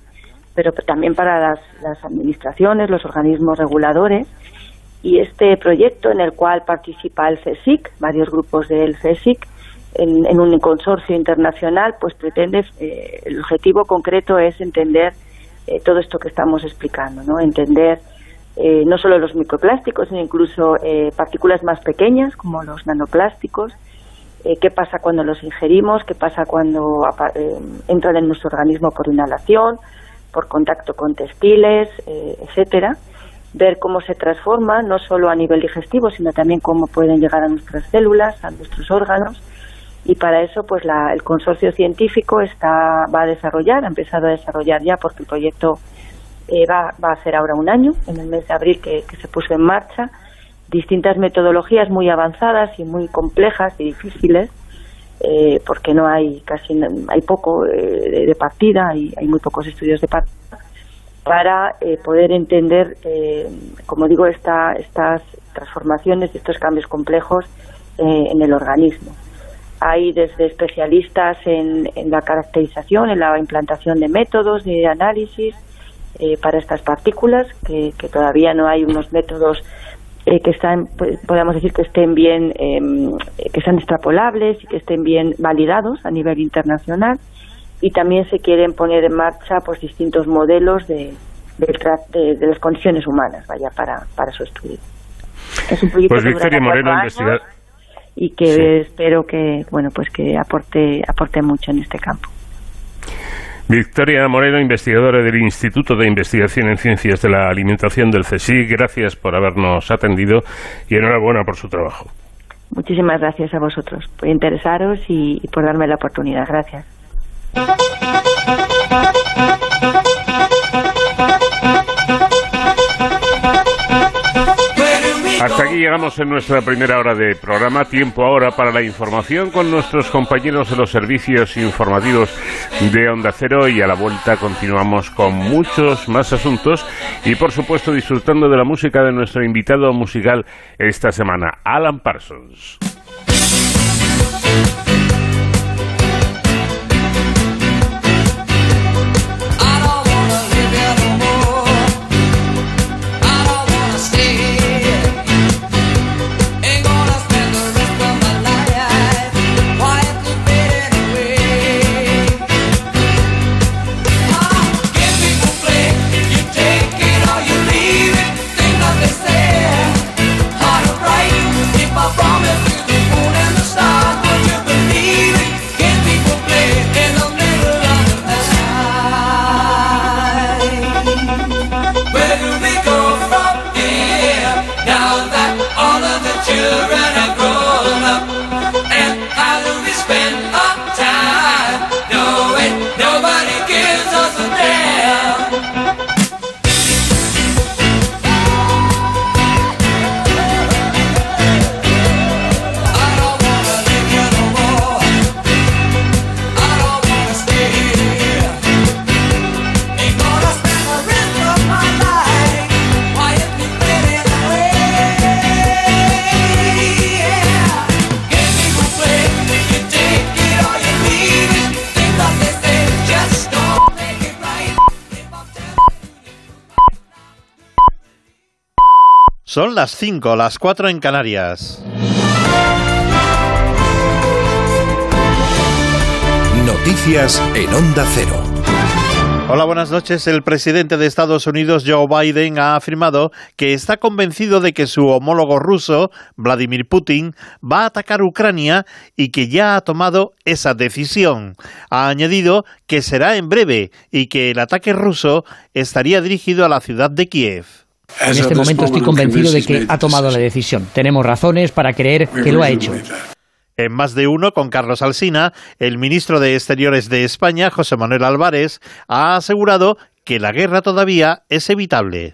pero también para las, administraciones, los organismos reguladores. Y este proyecto en el cual participa el CSIC, varios grupos del CSIC, en, un consorcio internacional, pues pretende, eh, el objetivo concreto es entender eh, todo esto que estamos explicando, ¿no? Entender eh, no solo los microplásticos, sino incluso partículas más pequeñas, como los nanoplásticos, qué pasa cuando los ingerimos, qué pasa cuando entran en nuestro organismo por inhalación, por contacto con textiles, eh, etcétera, ver cómo se transforma, no solo a nivel digestivo, sino también cómo pueden llegar a nuestras células, a nuestros órganos, y para eso pues el consorcio científico está va a desarrollar, ha empezado a desarrollar ya porque el proyecto eh, va, va, a hacer ahora un año, en el mes de abril que, se puso en marcha, distintas metodologías muy avanzadas y muy complejas y difíciles eh, porque no hay casi hay poco eh, de, partida y hay muy pocos estudios de partida para eh, poder entender, como digo, esta, estas transformaciones, estos cambios complejos en el organismo. Hay desde especialistas en, la caracterización, en la implantación de métodos de análisis, eh, para estas partículas, que, todavía no hay unos métodos eh, que están, pues, podemos decir que estén bien, em, que sean extrapolables y que estén bien validados a nivel internacional. Y también se quieren poner en marcha pues distintos modelos de, de, las condiciones humanas, vaya, para, para su estudio. Es un proyecto pues Victoria Moreno, investigadora y que espero que bueno pues que aporte aporte mucho en este campo. Victoria Moreno, investigadora del Instituto de Investigación en Ciencias de la Alimentación del CSIC, gracias por habernos atendido y enhorabuena por su trabajo. Muchísimas gracias a vosotros por interesaros y por darme la oportunidad. Gracias. Llegamos en nuestra primera hora de programa. Tiempo ahora para la información con nuestros compañeros de los servicios informativos de Onda Cero y a la vuelta continuamos con muchos más asuntos y por supuesto disfrutando de la música de nuestro invitado musical esta semana, Alan Parsons. Son las 5, las 4 en Canarias. Noticias en Onda Cero. Hola, buenas noches. El presidente de Estados Unidos, Joe Biden, ha afirmado que está convencido de que su homólogo ruso, Vladimir Putin, va a atacar Ucrania y que ya ha tomado esa decisión. Ha añadido que será en breve y que el ataque ruso estaría dirigido a la ciudad de Kiev. En este momento estoy convencido de que ha tomado la decisión. Tenemos razones para creer que lo ha hecho. En más de uno, con Carlos Alsina, el ministro de Exteriores de España, José Manuel Álvarez, ha asegurado que la guerra todavía es evitable.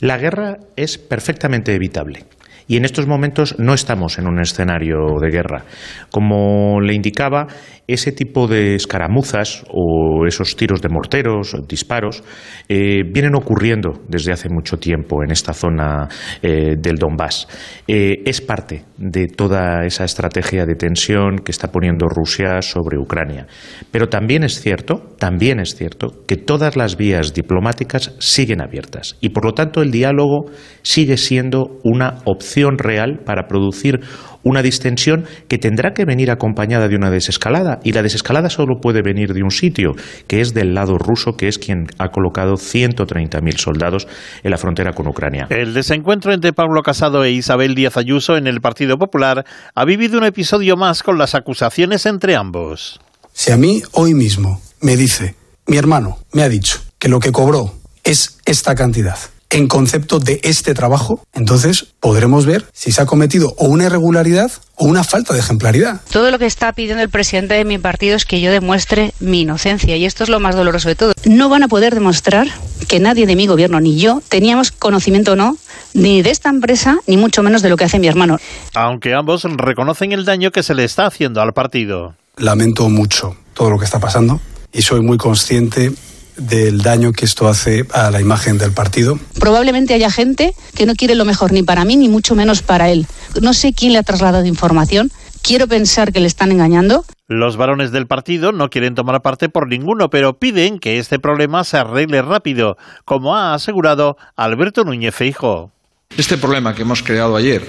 La guerra es perfectamente evitable. Y en estos momentos no estamos en un escenario de guerra. Como le indicaba, ese tipo de escaramuzas o esos tiros de morteros, disparos, eh, vienen ocurriendo desde hace mucho tiempo en esta zona eh, del Donbass. Eh, es parte de toda esa estrategia de tensión que está poniendo Rusia sobre Ucrania. Pero también es cierto, también es cierto que todas las vías diplomáticas siguen abiertas y por lo tanto el diálogo sigue siendo una opción real para producir una distensión que tendrá que venir acompañada de una desescalada. Y la desescalada solo puede venir de un sitio, que es del lado ruso, que es quien ha colocado 130.000 soldados en la frontera con Ucrania. El desencuentro entre Pablo Casado e Isabel Díaz Ayuso en el Partido Popular ha vivido un episodio más con las acusaciones entre ambos. Si a mí hoy mismo me dice, mi hermano me ha dicho que lo que cobró es esta cantidad en concepto de este trabajo, entonces podremos ver si se ha cometido o una irregularidad o una falta de ejemplaridad. Todo lo que está pidiendo el presidente de mi partido es que yo demuestre mi inocencia y esto es lo más doloroso de todo. No van a poder demostrar que nadie de mi gobierno ni yo teníamos conocimiento o no ni de esta empresa ni mucho menos de lo que hace mi hermano. Aunque ambos reconocen el daño que se le está haciendo al partido. Lamento mucho todo lo que está pasando y soy muy consciente del daño que esto hace a la imagen del partido. Probablemente haya gente que no quiere lo mejor ni para mí ni mucho menos para él. No sé quién le ha trasladado información, quiero pensar que le están engañando. Los varones del partido no quieren tomar parte por ninguno, pero piden que este problema se arregle rápido, como ha asegurado Alberto Núñez Feijo. Este problema que hemos creado ayer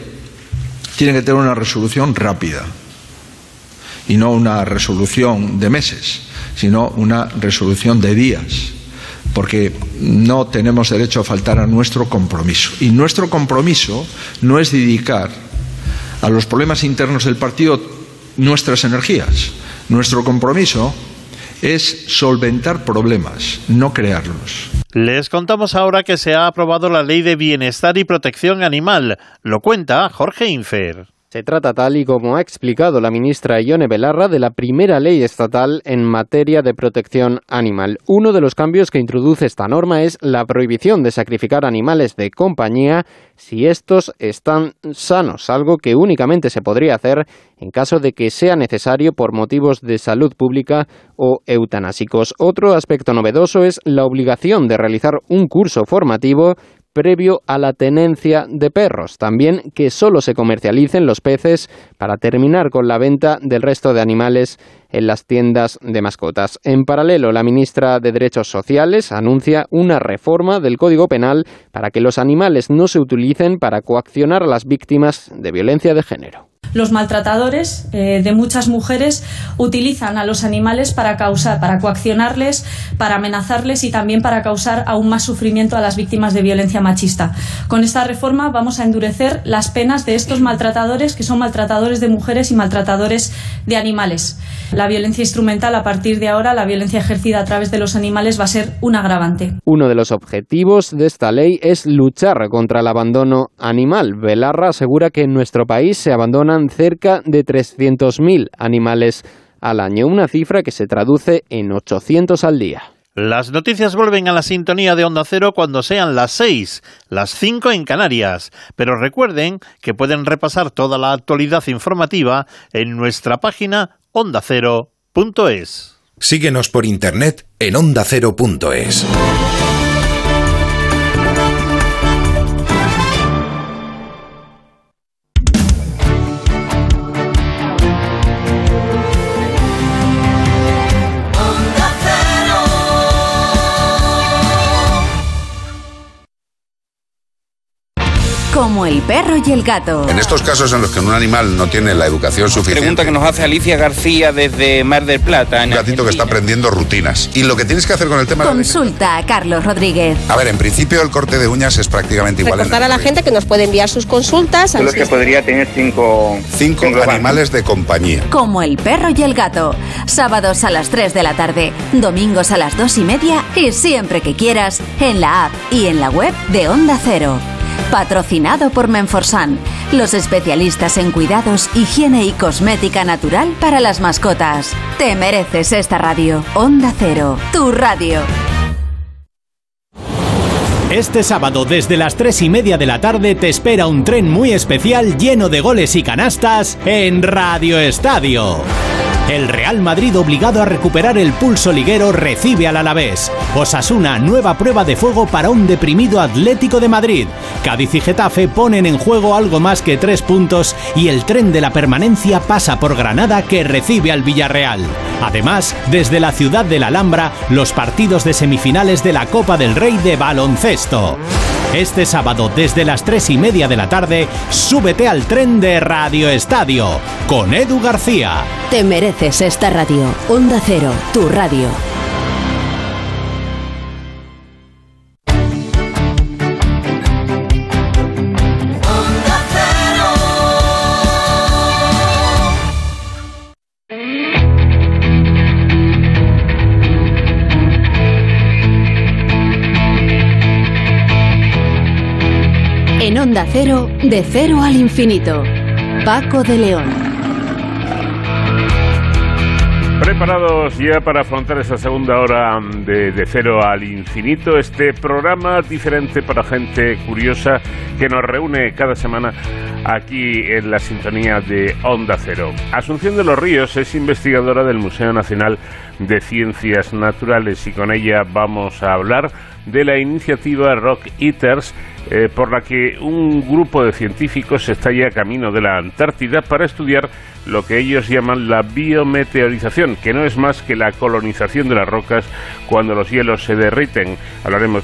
tiene que tener una resolución rápida y no una resolución de meses, sino una resolución de días, porque no tenemos derecho a faltar a nuestro compromiso. Y nuestro compromiso no es dedicar a los problemas internos del partido nuestras energías. Nuestro compromiso es solventar problemas, no crearlos. Les contamos ahora que se ha aprobado la Ley de Bienestar y Protección Animal. Lo cuenta Jorge Infer. Se trata, tal y como ha explicado la ministra Ione Belarra, de la primera ley estatal en materia de protección animal. Uno de los cambios que introduce esta norma es la prohibición de sacrificar animales de compañía si estos están sanos, algo que únicamente se podría hacer en caso de que sea necesario por motivos de salud pública o eutanásicos. Otro aspecto novedoso es la obligación de realizar un curso formativo previo a la tenencia de perros. También que solo se comercialicen los peces para terminar con la venta del resto de animales en las tiendas de mascotas. En paralelo, la ministra de Derechos Sociales anuncia una reforma del Código Penal para que los animales no se utilicen para coaccionar a las víctimas de violencia de género los maltratadores eh, de muchas mujeres utilizan a los animales para causar, para coaccionarles, para amenazarles y también para causar aún más sufrimiento a las víctimas de violencia machista. Con esta reforma vamos a endurecer las penas de estos maltratadores, que son maltratadores de mujeres y maltratadores de animales. La violencia instrumental, a partir de ahora, la violencia ejercida a través de los animales va a ser un agravante. Uno de los objetivos de esta ley es luchar contra el abandono animal. Belarra asegura que en nuestro país se abandonan cerca de 300.000 animales al año, una cifra que se traduce en 800 al día. Las noticias vuelven a la sintonía de Onda Cero cuando sean las 6, las 5 en Canarias. Pero recuerden que pueden repasar toda la actualidad informativa en nuestra página ondacero.es. Síguenos por internet en ondacero.es. como el perro y el gato. En estos casos en los que un animal no tiene la educación suficiente. Pregunta que nos hace Alicia García desde Mar del Plata. un gatito que está aprendiendo rutinas. Y lo que tienes que hacer con el tema. Consulta a Carlos Rodríguez. A ver, en principio el corte de uñas es prácticamente igual. Recordar a la gente que nos puede enviar sus consultas. Los que podría tener cinco. Cinco, animales de compañía. Como el perro y el gato. Sábados a las 3 de la tarde, domingos a las 2 y media y siempre que quieras en la app y en la web de Onda Cero. Patrocinado por Menforsan, los especialistas en cuidados, higiene y cosmética natural para las mascotas. Te mereces esta radio. Onda Cero, tu radio. Este sábado desde las tres y media de la tarde te espera un tren muy especial lleno de goles y canastas en Radio Estadio. El Real Madrid obligado a recuperar el pulso liguero recibe al Alavés. Osasuna, nueva prueba de fuego para un deprimido Atlético de Madrid. Cádiz y Getafe ponen en juego algo más que tres puntos y el tren de la permanencia pasa por Granada que recibe al Villarreal. Además, desde la ciudad de la Alhambra, los partidos de semifinales de la Copa del Rey de baloncesto. Este sábado desde las tres y media de la tarde, súbete al tren de Radio Estadio con Edu García. Te esta radio. Onda Cero, tu radio. En Onda Cero, de cero al infinito. Paco de León. Preparados ya para afrontar esta segunda hora de, de, cero al infinito, este programa diferente para gente curiosa que nos reúne cada semana aquí en la sintonía de Onda Cero. Asunción de los Ríos es investigadora del Museo Nacional de Ciencias Naturales y con ella vamos a hablar de la iniciativa Rock Eaters por la que un grupo de científicos está ya camino de la Antártida para estudiar lo que ellos llaman la biometeorización, que no es más que la colonización de las rocas cuando los hielos se derriten. Hablaremos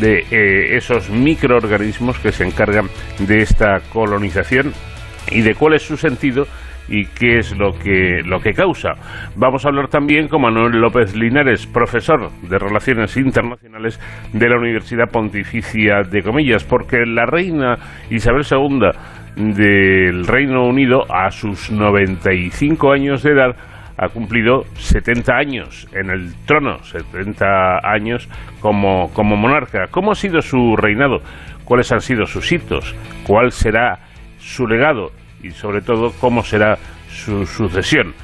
de eh, esos microorganismos que se encargan de esta colonización y de cuál es su sentido y qué es lo que, lo que causa. Vamos a hablar también con Manuel López Linares, profesor de Relaciones Internacionales de la Universidad Pontificia de Comillas, porque la reina Isabel II del Reino Unido, a sus 95 años de edad, ha cumplido 70 años en el trono, 70 años como, como monarca. ¿Cómo ha sido su reinado? ¿Cuáles han sido sus hitos? ¿Cuál será su legado? Y sobre todo, ¿cómo será su sucesión?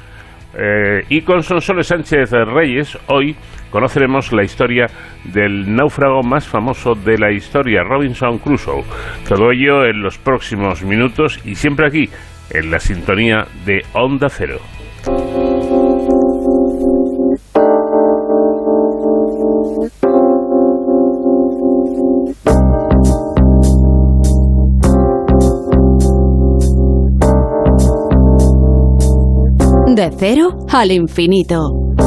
Eh, y con Sonsoles Sánchez Reyes, hoy conoceremos la historia del náufrago más famoso de la historia, Robinson Crusoe. Todo ello en los próximos minutos y siempre aquí, en la sintonía de Onda Cero. De cero al infinito.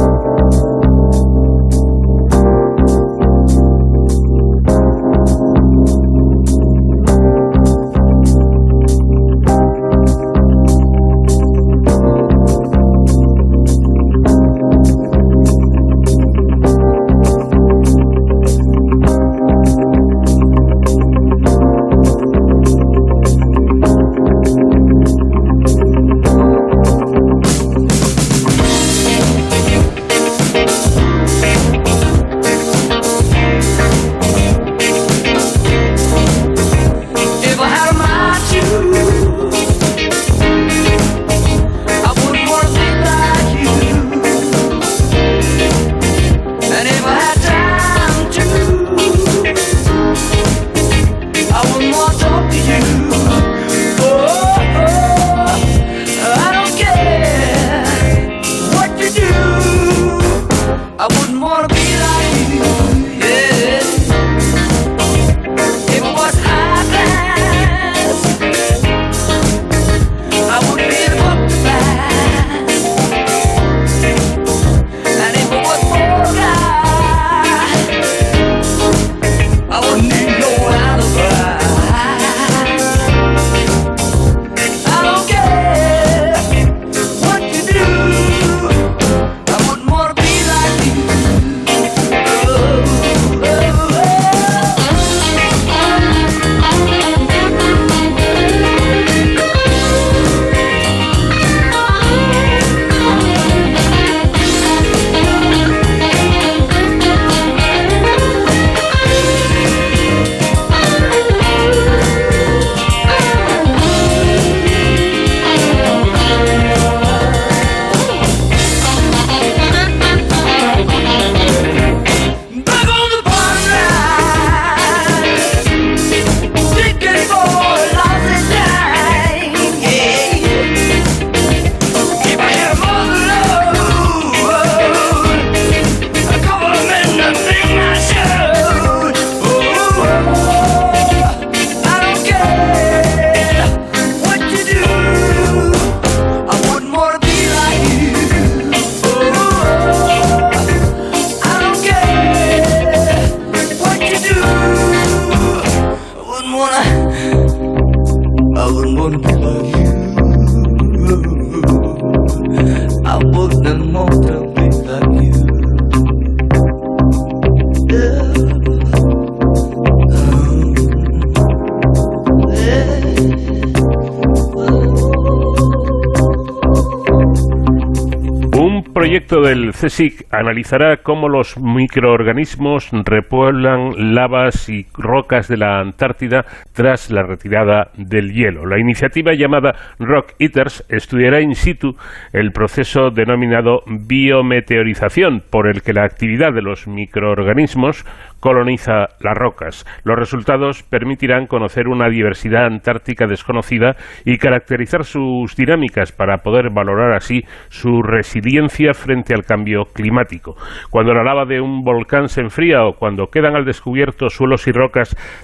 CSIC analizará cómo los microorganismos repueblan lavas y rocas de la Antártida tras la retirada del hielo. La iniciativa llamada Rock Eaters estudiará in situ el proceso denominado biometeorización, por el que la actividad de los microorganismos coloniza las rocas. Los resultados permitirán conocer una diversidad antártica desconocida y caracterizar sus dinámicas para poder valorar así su resiliencia frente al cambio climático. Cuando la lava de un volcán se enfría o cuando quedan al descubierto suelos y rocas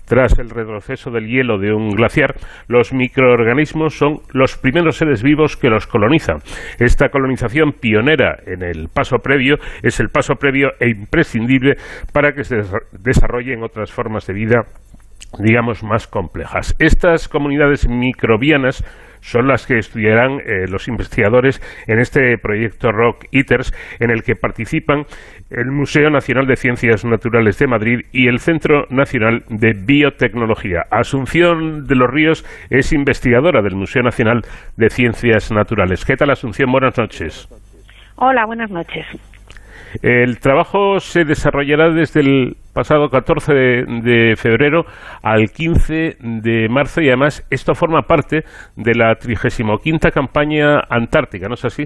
tras el retroceso del hielo de un glaciar, los microorganismos son los primeros seres vivos que los colonizan. Esta colonización pionera en el paso previo es el paso previo e imprescindible para que se desarrollen otras formas de vida digamos, más complejas. Estas comunidades microbianas son las que estudiarán eh, los investigadores en este proyecto Rock Eaters, en el que participan el Museo Nacional de Ciencias Naturales de Madrid y el Centro Nacional de Biotecnología. Asunción de los Ríos es investigadora del Museo Nacional de Ciencias Naturales. ¿Qué tal, Asunción? Buenas noches. Hola, buenas noches. El trabajo se desarrollará desde el pasado 14 de, febrero al 15 de marzo y además esto forma parte de la 35 campaña antártica, ¿no es así?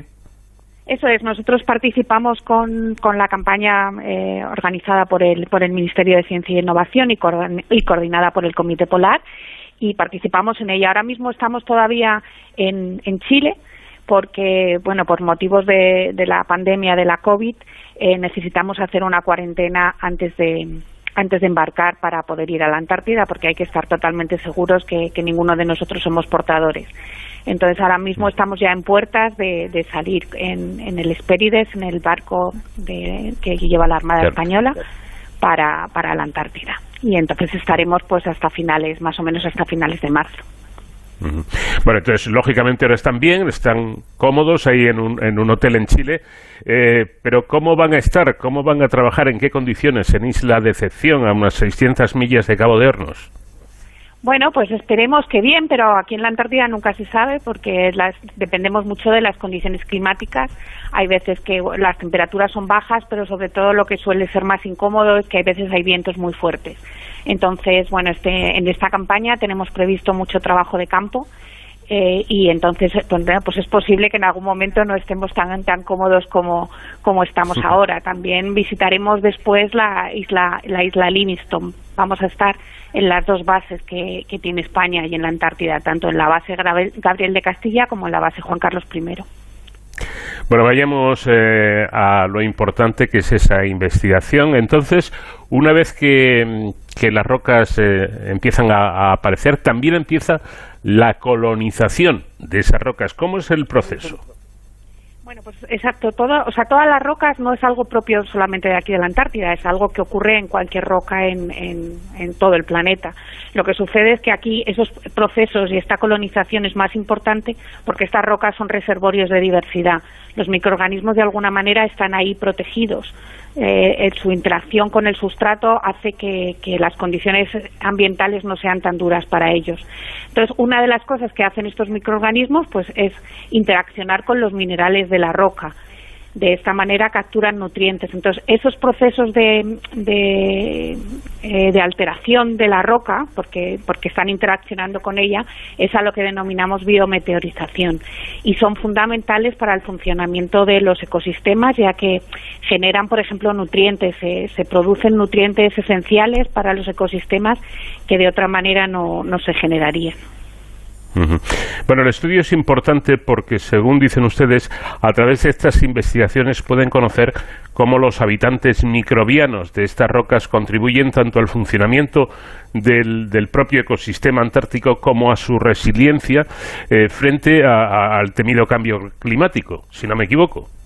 Eso es, nosotros participamos con, con la campaña eh, organizada por el, por el Ministerio de Ciencia e Innovación y, y coordinada por el Comité Polar y participamos en ella. Ahora mismo estamos todavía en, en Chile porque, bueno, por motivos de, de la pandemia de la COVID, eh, necesitamos hacer una cuarentena antes de antes de embarcar para poder ir a la Antártida, porque hay que estar totalmente seguros que, ninguno de nosotros somos portadores. Entonces, ahora mismo estamos ya en puertas de, salir en, el Espérides, en el barco de, que lleva la Armada Española, para, para la Antártida. Y entonces estaremos pues hasta finales, más o menos hasta finales de marzo. Bueno, entonces, lógicamente ahora están bien, están cómodos ahí en un, en un hotel en Chile, eh, pero ¿cómo van a estar? ¿Cómo van a trabajar? ¿En qué condiciones? En Isla Decepción, a unas 600 millas de Cabo de Hornos. Bueno, pues esperemos que bien, pero aquí en la Antártida nunca se sabe porque dependemos mucho de las condiciones climáticas. Hay veces que las temperaturas son bajas, pero sobre todo lo que suele ser más incómodo es que hay veces hay vientos muy fuertes. Entonces, bueno, este, en esta campaña tenemos previsto mucho trabajo de campo eh, y entonces pues, pues es posible que en algún momento no estemos tan tan cómodos como, como estamos ahora. También visitaremos después la isla la isla Livingston. Vamos a estar en las dos bases que, que tiene España y en la Antártida, tanto en la base Gabriel de Castilla como en la base Juan Carlos I. Bueno, vayamos eh, a lo importante que es esa investigación. Entonces, una vez que, las rocas eh, empiezan a, aparecer, también empieza la colonización de esas rocas. ¿Cómo es el proceso? Bueno, pues exacto. Todo, o sea, todas las rocas no es algo propio solamente de aquí de la Antártida, es algo que ocurre en cualquier roca en, en, todo el planeta. Lo que sucede es que aquí esos procesos y esta colonización es más importante porque estas rocas son reservorios de diversidad. Los microorganismos de alguna manera están ahí protegidos. Eh, su interacción con el sustrato hace que, las condiciones ambientales no sean tan duras para ellos. Entonces, una de las cosas que hacen estos microorganismos pues, es interaccionar con los minerales de la roca de esta manera capturan nutrientes. Entonces, esos procesos de, eh, de, alteración de la roca, porque, porque están interaccionando con ella, es a lo que denominamos biometeorización. Y son fundamentales para el funcionamiento de los ecosistemas, ya que generan, por ejemplo, nutrientes, se producen nutrientes esenciales para los ecosistemas que de otra manera no, no se generarían. Bueno, el estudio es importante porque, según dicen ustedes, a través de estas investigaciones pueden conocer cómo los habitantes microbianos de estas rocas contribuyen tanto al funcionamiento del, propio ecosistema antártico como a su resiliencia eh, frente al temido cambio climático, si no me equivoco.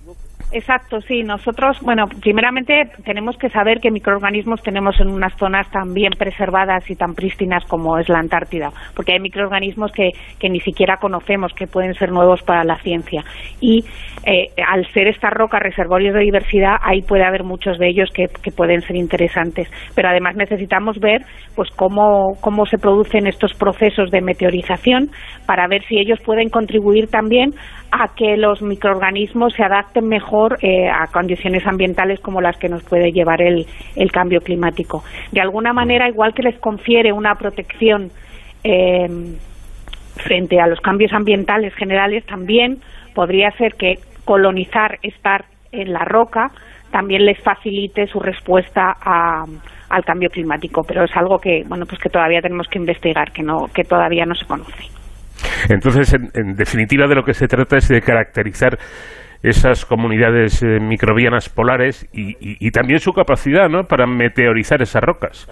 Exacto, sí. Nosotros, bueno, primeramente tenemos que saber qué microorganismos tenemos en unas zonas tan bien preservadas y tan prístinas como es la Antártida, porque hay microorganismos que, que ni siquiera conocemos, que pueden ser nuevos para la ciencia. Y eh, al ser esta roca reservorios de diversidad, ahí puede haber muchos de ellos que, que pueden ser interesantes. Pero además necesitamos ver pues cómo, cómo se producen estos procesos de meteorización para ver si ellos pueden contribuir también a que los microorganismos se adapten mejor eh, a condiciones ambientales como las que nos puede llevar el, el, cambio climático. De alguna manera, igual que les confiere una protección eh, frente a los cambios ambientales generales, también podría ser que colonizar, estar en la roca, también les facilite su respuesta al cambio climático. Pero es algo que, bueno, pues que todavía tenemos que investigar, que, no, que todavía no se conoce. Entonces, en, definitiva, de lo que se trata es de caracterizar esas comunidades eh, microbianas polares y, también su capacidad ¿no? para meteorizar esas rocas.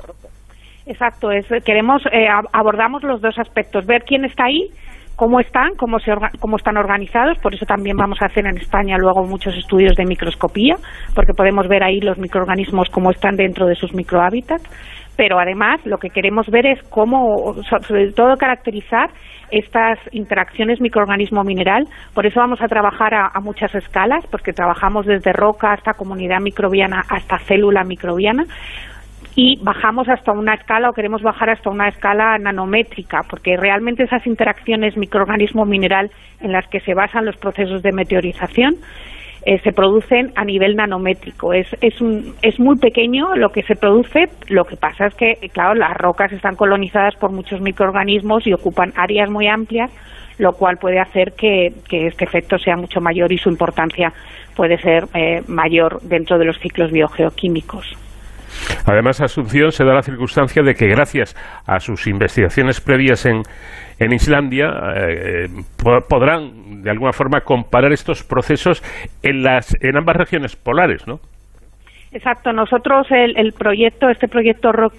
Exacto, es, queremos, eh, abordamos los dos aspectos, ver quién está ahí cómo están, cómo, se cómo están organizados. Por eso también vamos a hacer en España luego muchos estudios de microscopía, porque podemos ver ahí los microorganismos cómo están dentro de sus microhábitats. Pero además lo que queremos ver es cómo, sobre todo, caracterizar estas interacciones microorganismo-mineral. Por eso vamos a trabajar a, muchas escalas, porque trabajamos desde roca hasta comunidad microbiana hasta célula microbiana, y bajamos hasta una escala o queremos bajar hasta una escala nanométrica, porque realmente esas interacciones microorganismo-mineral en las que se basan los procesos de meteorización eh, se producen a nivel nanométrico. Es, es, un, es muy pequeño lo que se produce, lo que pasa es que, claro, las rocas están colonizadas por muchos microorganismos y ocupan áreas muy amplias, lo cual puede hacer que, este efecto sea mucho mayor y su importancia puede ser eh, mayor dentro de los ciclos biogeoquímicos. Además, Asunción se da la circunstancia de que gracias a sus investigaciones previas en, en Islandia eh, podrán de alguna forma comparar estos procesos en, las, en ambas regiones polares, ¿no? Exacto, nosotros el, el, proyecto, este proyecto Rock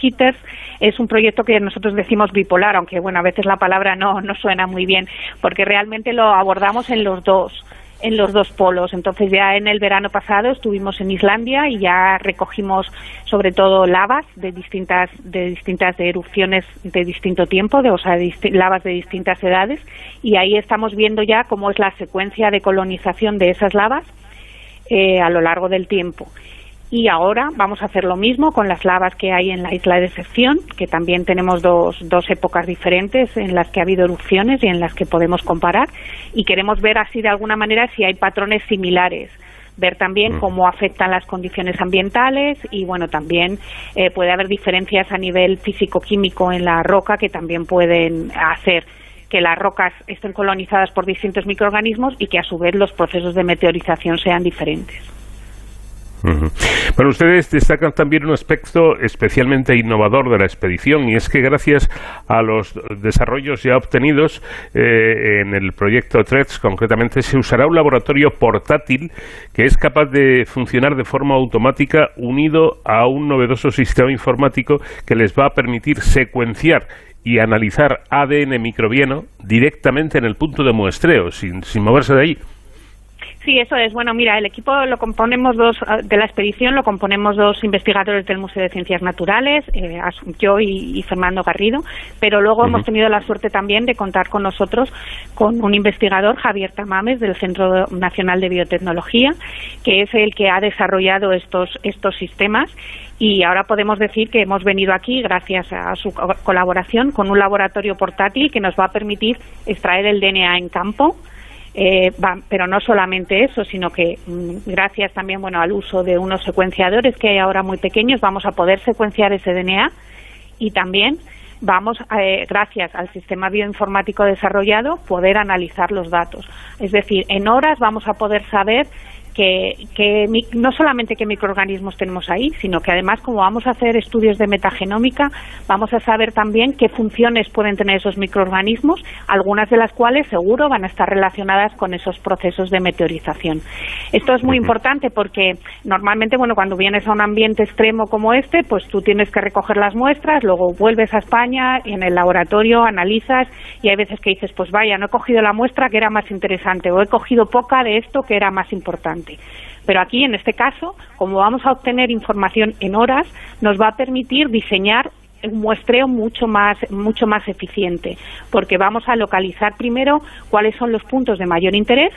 es un proyecto que nosotros decimos bipolar, aunque bueno, a veces la palabra no, no suena muy bien, porque realmente lo abordamos en los dos en los dos polos. Entonces ya en el verano pasado estuvimos en Islandia y ya recogimos sobre todo lavas de distintas de distintas erupciones de distinto tiempo, de, o sea, lavas de distintas edades y ahí estamos viendo ya cómo es la secuencia de colonización de esas lavas eh, a lo largo del tiempo y ahora vamos a hacer lo mismo con las lavas que hay en la isla de Decepción, que también tenemos dos, dos épocas diferentes en las que ha habido erupciones y en las que podemos comparar y queremos ver así de alguna manera si hay patrones similares ver también mm. cómo afectan las condiciones ambientales y bueno también eh, puede haber diferencias a nivel físico-químico en la roca que también pueden hacer que las rocas estén colonizadas por distintos microorganismos y que a su vez los procesos de meteorización sean diferentes. Bueno, ustedes destacan también un aspecto especialmente innovador de la expedición y es que gracias a los desarrollos ya obtenidos eh, en el proyecto TREDS, concretamente, se usará un laboratorio portátil que es capaz de funcionar de forma automática unido a un novedoso sistema informático que les va a permitir secuenciar y analizar ADN microbiano directamente en el punto de muestreo, sin, sin moverse de ahí. Sí, eso es. Bueno, mira, el equipo lo componemos dos, ah, de la expedición lo componemos dos investigadores del Museo de Ciencias Naturales, eh, yo y, Fernando Garrido, pero luego hemos tenido la suerte también de contar con nosotros con un investigador, Javier Tamames, del Centro Nacional de Biotecnología, que es el que ha desarrollado estos, estos sistemas y ahora podemos decir que hemos venido aquí gracias a su colaboración con un laboratorio portátil que nos va a permitir extraer el DNA en campo eh, pero no solamente eso, sino que mm, gracias también bueno al uso de unos secuenciadores que hay ahora muy pequeños vamos a poder secuenciar ese DNA y también vamos, eh, gracias al sistema bioinformático desarrollado, poder analizar los datos. Es decir, en horas vamos a poder saber que, no solamente qué microorganismos tenemos ahí, sino que además como vamos a hacer estudios de metagenómica, vamos a saber también qué funciones pueden tener esos microorganismos, algunas de las cuales seguro van a estar relacionadas con esos procesos de meteorización. Esto es muy importante porque normalmente, bueno, cuando vienes a un ambiente extremo como este, pues tú tienes que recoger las muestras, luego vuelves a España y en el laboratorio analizas y hay veces que dices, pues vaya, no he cogido la muestra que era más interesante o he cogido poca de esto que era más importante. Pero aquí, en este caso, como vamos a obtener información en horas, nos va a permitir diseñar un muestreo mucho más mucho más eficiente, porque vamos a localizar primero cuáles son los puntos de mayor interés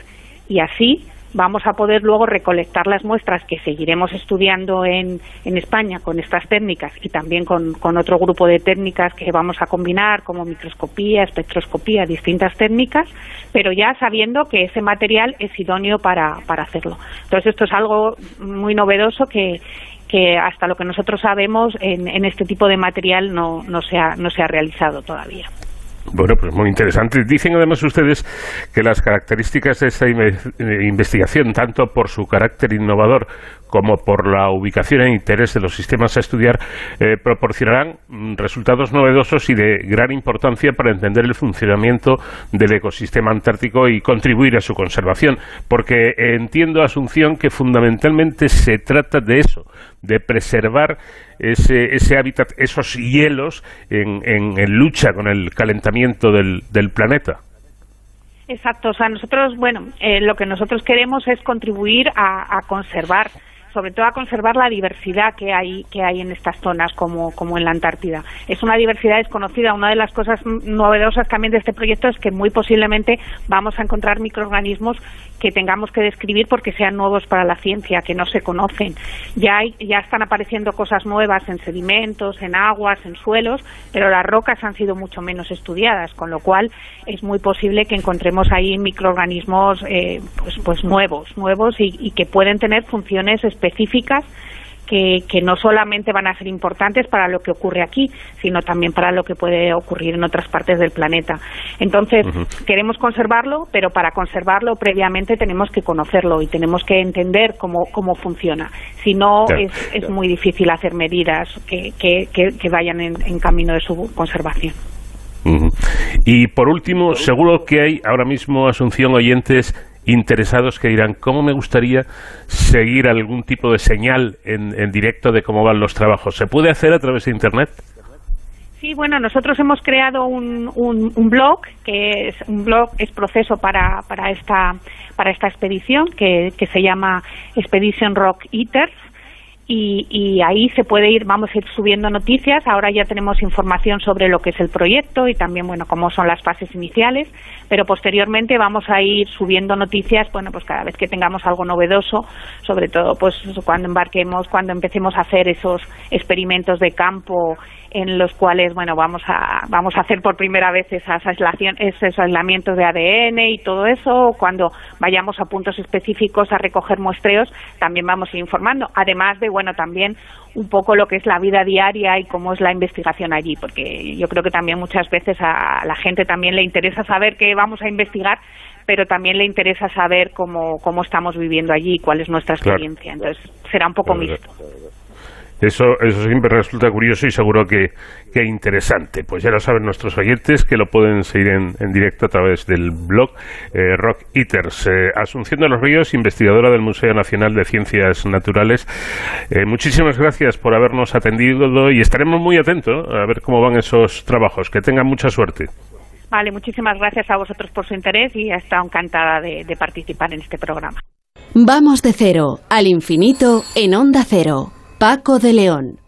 y así vamos a poder luego recolectar las muestras que seguiremos estudiando en, en España con estas técnicas y también con, con, otro grupo de técnicas que vamos a combinar como microscopía, espectroscopía, distintas técnicas, pero ya sabiendo que ese material es idóneo para, para hacerlo. Entonces esto es algo muy novedoso que, que hasta lo que nosotros sabemos en, en este tipo de material no, no, se ha, no se ha realizado todavía. Bueno, pues muy interesante. Dicen además ustedes que las características de esta eh, investigación, tanto por su carácter innovador como por la ubicación e interés de los sistemas a estudiar, eh, proporcionarán mm, resultados novedosos y de gran importancia para entender el funcionamiento del ecosistema antártico y contribuir a su conservación. Porque entiendo, Asunción, que fundamentalmente se trata de eso, de preservar ese, ese hábitat, esos hielos en, en, lucha con el calentamiento del, del planeta. Exacto, o sea, nosotros, bueno, eh, lo que nosotros queremos es contribuir a, a conservar sobre todo a conservar la diversidad que hay que hay en estas zonas como, como en la Antártida. Es una diversidad desconocida. Una de las cosas novedosas también de este proyecto es que muy posiblemente vamos a encontrar microorganismos que tengamos que describir porque sean nuevos para la ciencia, que no se conocen. Ya, hay, ya están apareciendo cosas nuevas en sedimentos, en aguas, en suelos, pero las rocas han sido mucho menos estudiadas, con lo cual es muy posible que encontremos ahí microorganismos eh, pues, pues nuevos, nuevos y, y que pueden tener funciones específicas que, que, no solamente van a ser importantes para lo que ocurre aquí, sino también para lo que puede ocurrir en otras partes del planeta. Entonces, queremos conservarlo, pero para conservarlo previamente tenemos que conocerlo y tenemos que entender cómo, cómo funciona. Si no, es, es muy difícil hacer medidas que, que, que vayan en, en, camino de su conservación. Y por último, seguro que hay ahora mismo, Asunción, oyentes interesados que dirán, ¿cómo me gustaría seguir algún tipo de señal en, en directo de cómo van los trabajos? ¿Se puede hacer a través de Internet? Sí, bueno, nosotros hemos creado un, un, un, blog que es un blog es proceso para, para esta para esta expedición que, que se llama Expedition Rock Eaters y, y, ahí se puede ir, vamos a ir subiendo noticias. Ahora ya tenemos información sobre lo que es el proyecto y también, bueno, cómo son las fases iniciales, pero posteriormente vamos a ir subiendo noticias, bueno, pues cada vez que tengamos algo novedoso, sobre todo, pues cuando embarquemos, cuando empecemos a hacer esos experimentos de campo en los cuales bueno vamos a vamos a hacer por primera vez esas aislación, esos aislamientos de ADN y todo eso cuando vayamos a puntos específicos a recoger muestreos también vamos a ir informando además de bueno también un poco lo que es la vida diaria y cómo es la investigación allí porque yo creo que también muchas veces a la gente también le interesa saber qué vamos a investigar pero también le interesa saber cómo, cómo estamos viviendo allí y cuál es nuestra experiencia. Entonces, será un poco mixto. Eso, eso siempre resulta curioso y seguro que, que, interesante. Pues ya lo saben nuestros oyentes que lo pueden seguir en, en directo a través del blog eh, Rock Eaters. Eh, Asunción de los Ríos, investigadora del Museo Nacional de Ciencias Naturales. Eh, muchísimas gracias por habernos atendido y estaremos muy atentos a ver cómo van esos trabajos. Que tengan mucha suerte. Vale, muchísimas gracias a vosotros por su interés y he estado encantada de, de participar en este programa. Vamos de cero al infinito en Onda Cero. Paco de León.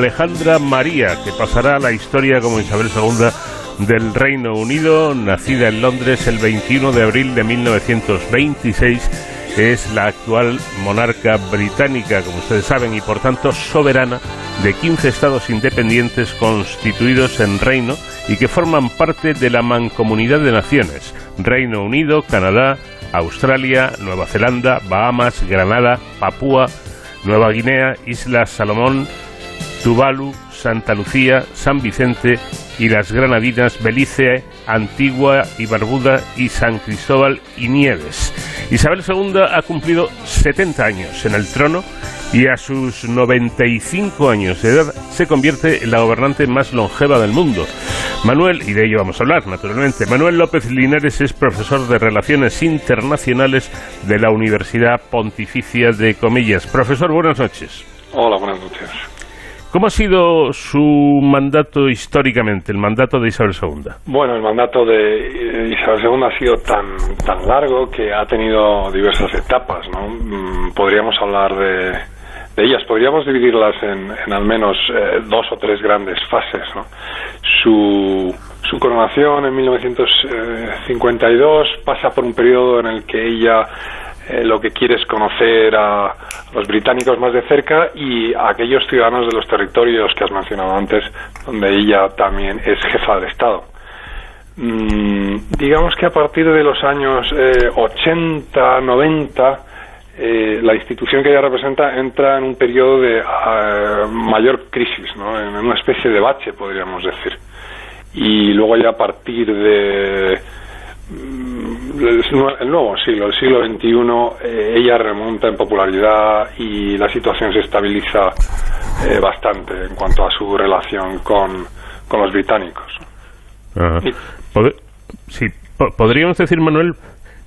Alejandra María, que pasará a la historia como Isabel II del Reino Unido, nacida en Londres el 21 de abril de 1926 es la actual monarca británica, como ustedes saben, y por tanto soberana de 15 estados independientes constituidos en reino y que forman parte de la mancomunidad de naciones, Reino Unido, Canadá, Australia, Nueva Zelanda, Bahamas, Granada, Papúa, Nueva Guinea, Islas Salomón, Tuvalu, Santa Lucía, San Vicente y las Granadinas, Belice, Antigua y Barbuda y San Cristóbal y Nieves. Isabel II ha cumplido 70 años en el trono y a sus 95 años de edad se convierte en la gobernante más longeva del mundo. Manuel, y de ello vamos a hablar naturalmente, Manuel López Linares es profesor de Relaciones Internacionales de la Universidad Pontificia de Comillas. Profesor, buenas noches. Hola, buenas noches. ¿Cómo ha sido su mandato históricamente, el mandato de Isabel II? Bueno, el mandato de Isabel II ha sido tan, tan largo que ha tenido diversas etapas, ¿no? Mm, podríamos hablar de, de ellas, podríamos dividirlas en, en al menos eh, dos o tres grandes fases, ¿no? Su, su coronación en 1952 pasa por un periodo en el que ella eh, lo que quiere es conocer a los británicos más de cerca y a aquellos ciudadanos de los territorios que has mencionado antes, donde ella también es jefa de Estado. Mm, digamos que a partir de los años 80, 90, eh, la institución que ella representa entra en un periodo de eh, mayor crisis, ¿no? en una especie de bache, podríamos decir. Y luego ya a partir de el nuevo siglo, el siglo XXI, eh, ella remonta en popularidad y la situación se estabiliza eh, bastante en cuanto a su relación con, con los británicos. sí, podríamos decir, Manuel,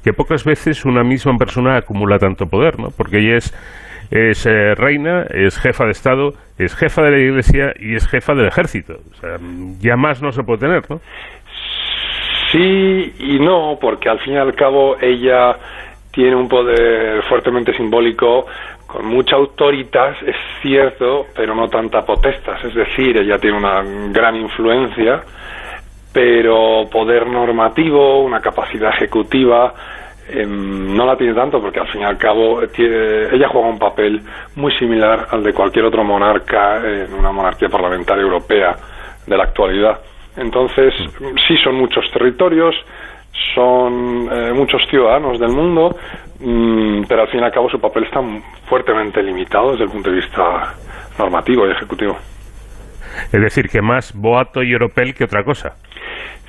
que pocas veces una misma persona acumula tanto poder, ¿no? Porque ella es, es eh, reina, es jefa de Estado, es jefa de la Iglesia y es jefa del ejército. O sea, ya más no se puede tener, ¿no? Sí y no, porque al fin y al cabo ella tiene un poder fuertemente simbólico con mucha autoritas, es cierto, pero no tanta potestas. Es decir, ella tiene una gran influencia, pero poder normativo, una capacidad ejecutiva, em, no la tiene tanto porque al fin y al cabo ella juega un papel muy similar al de cualquier otro monarca en una monarquía parlamentaria europea de la actualidad. Entonces, sí son muchos territorios, son eh, muchos ciudadanos del mundo, mm, pero al fin y al cabo su papel está fuertemente limitado desde el punto de vista normativo y ejecutivo. Es decir, que más boato y europel que otra cosa.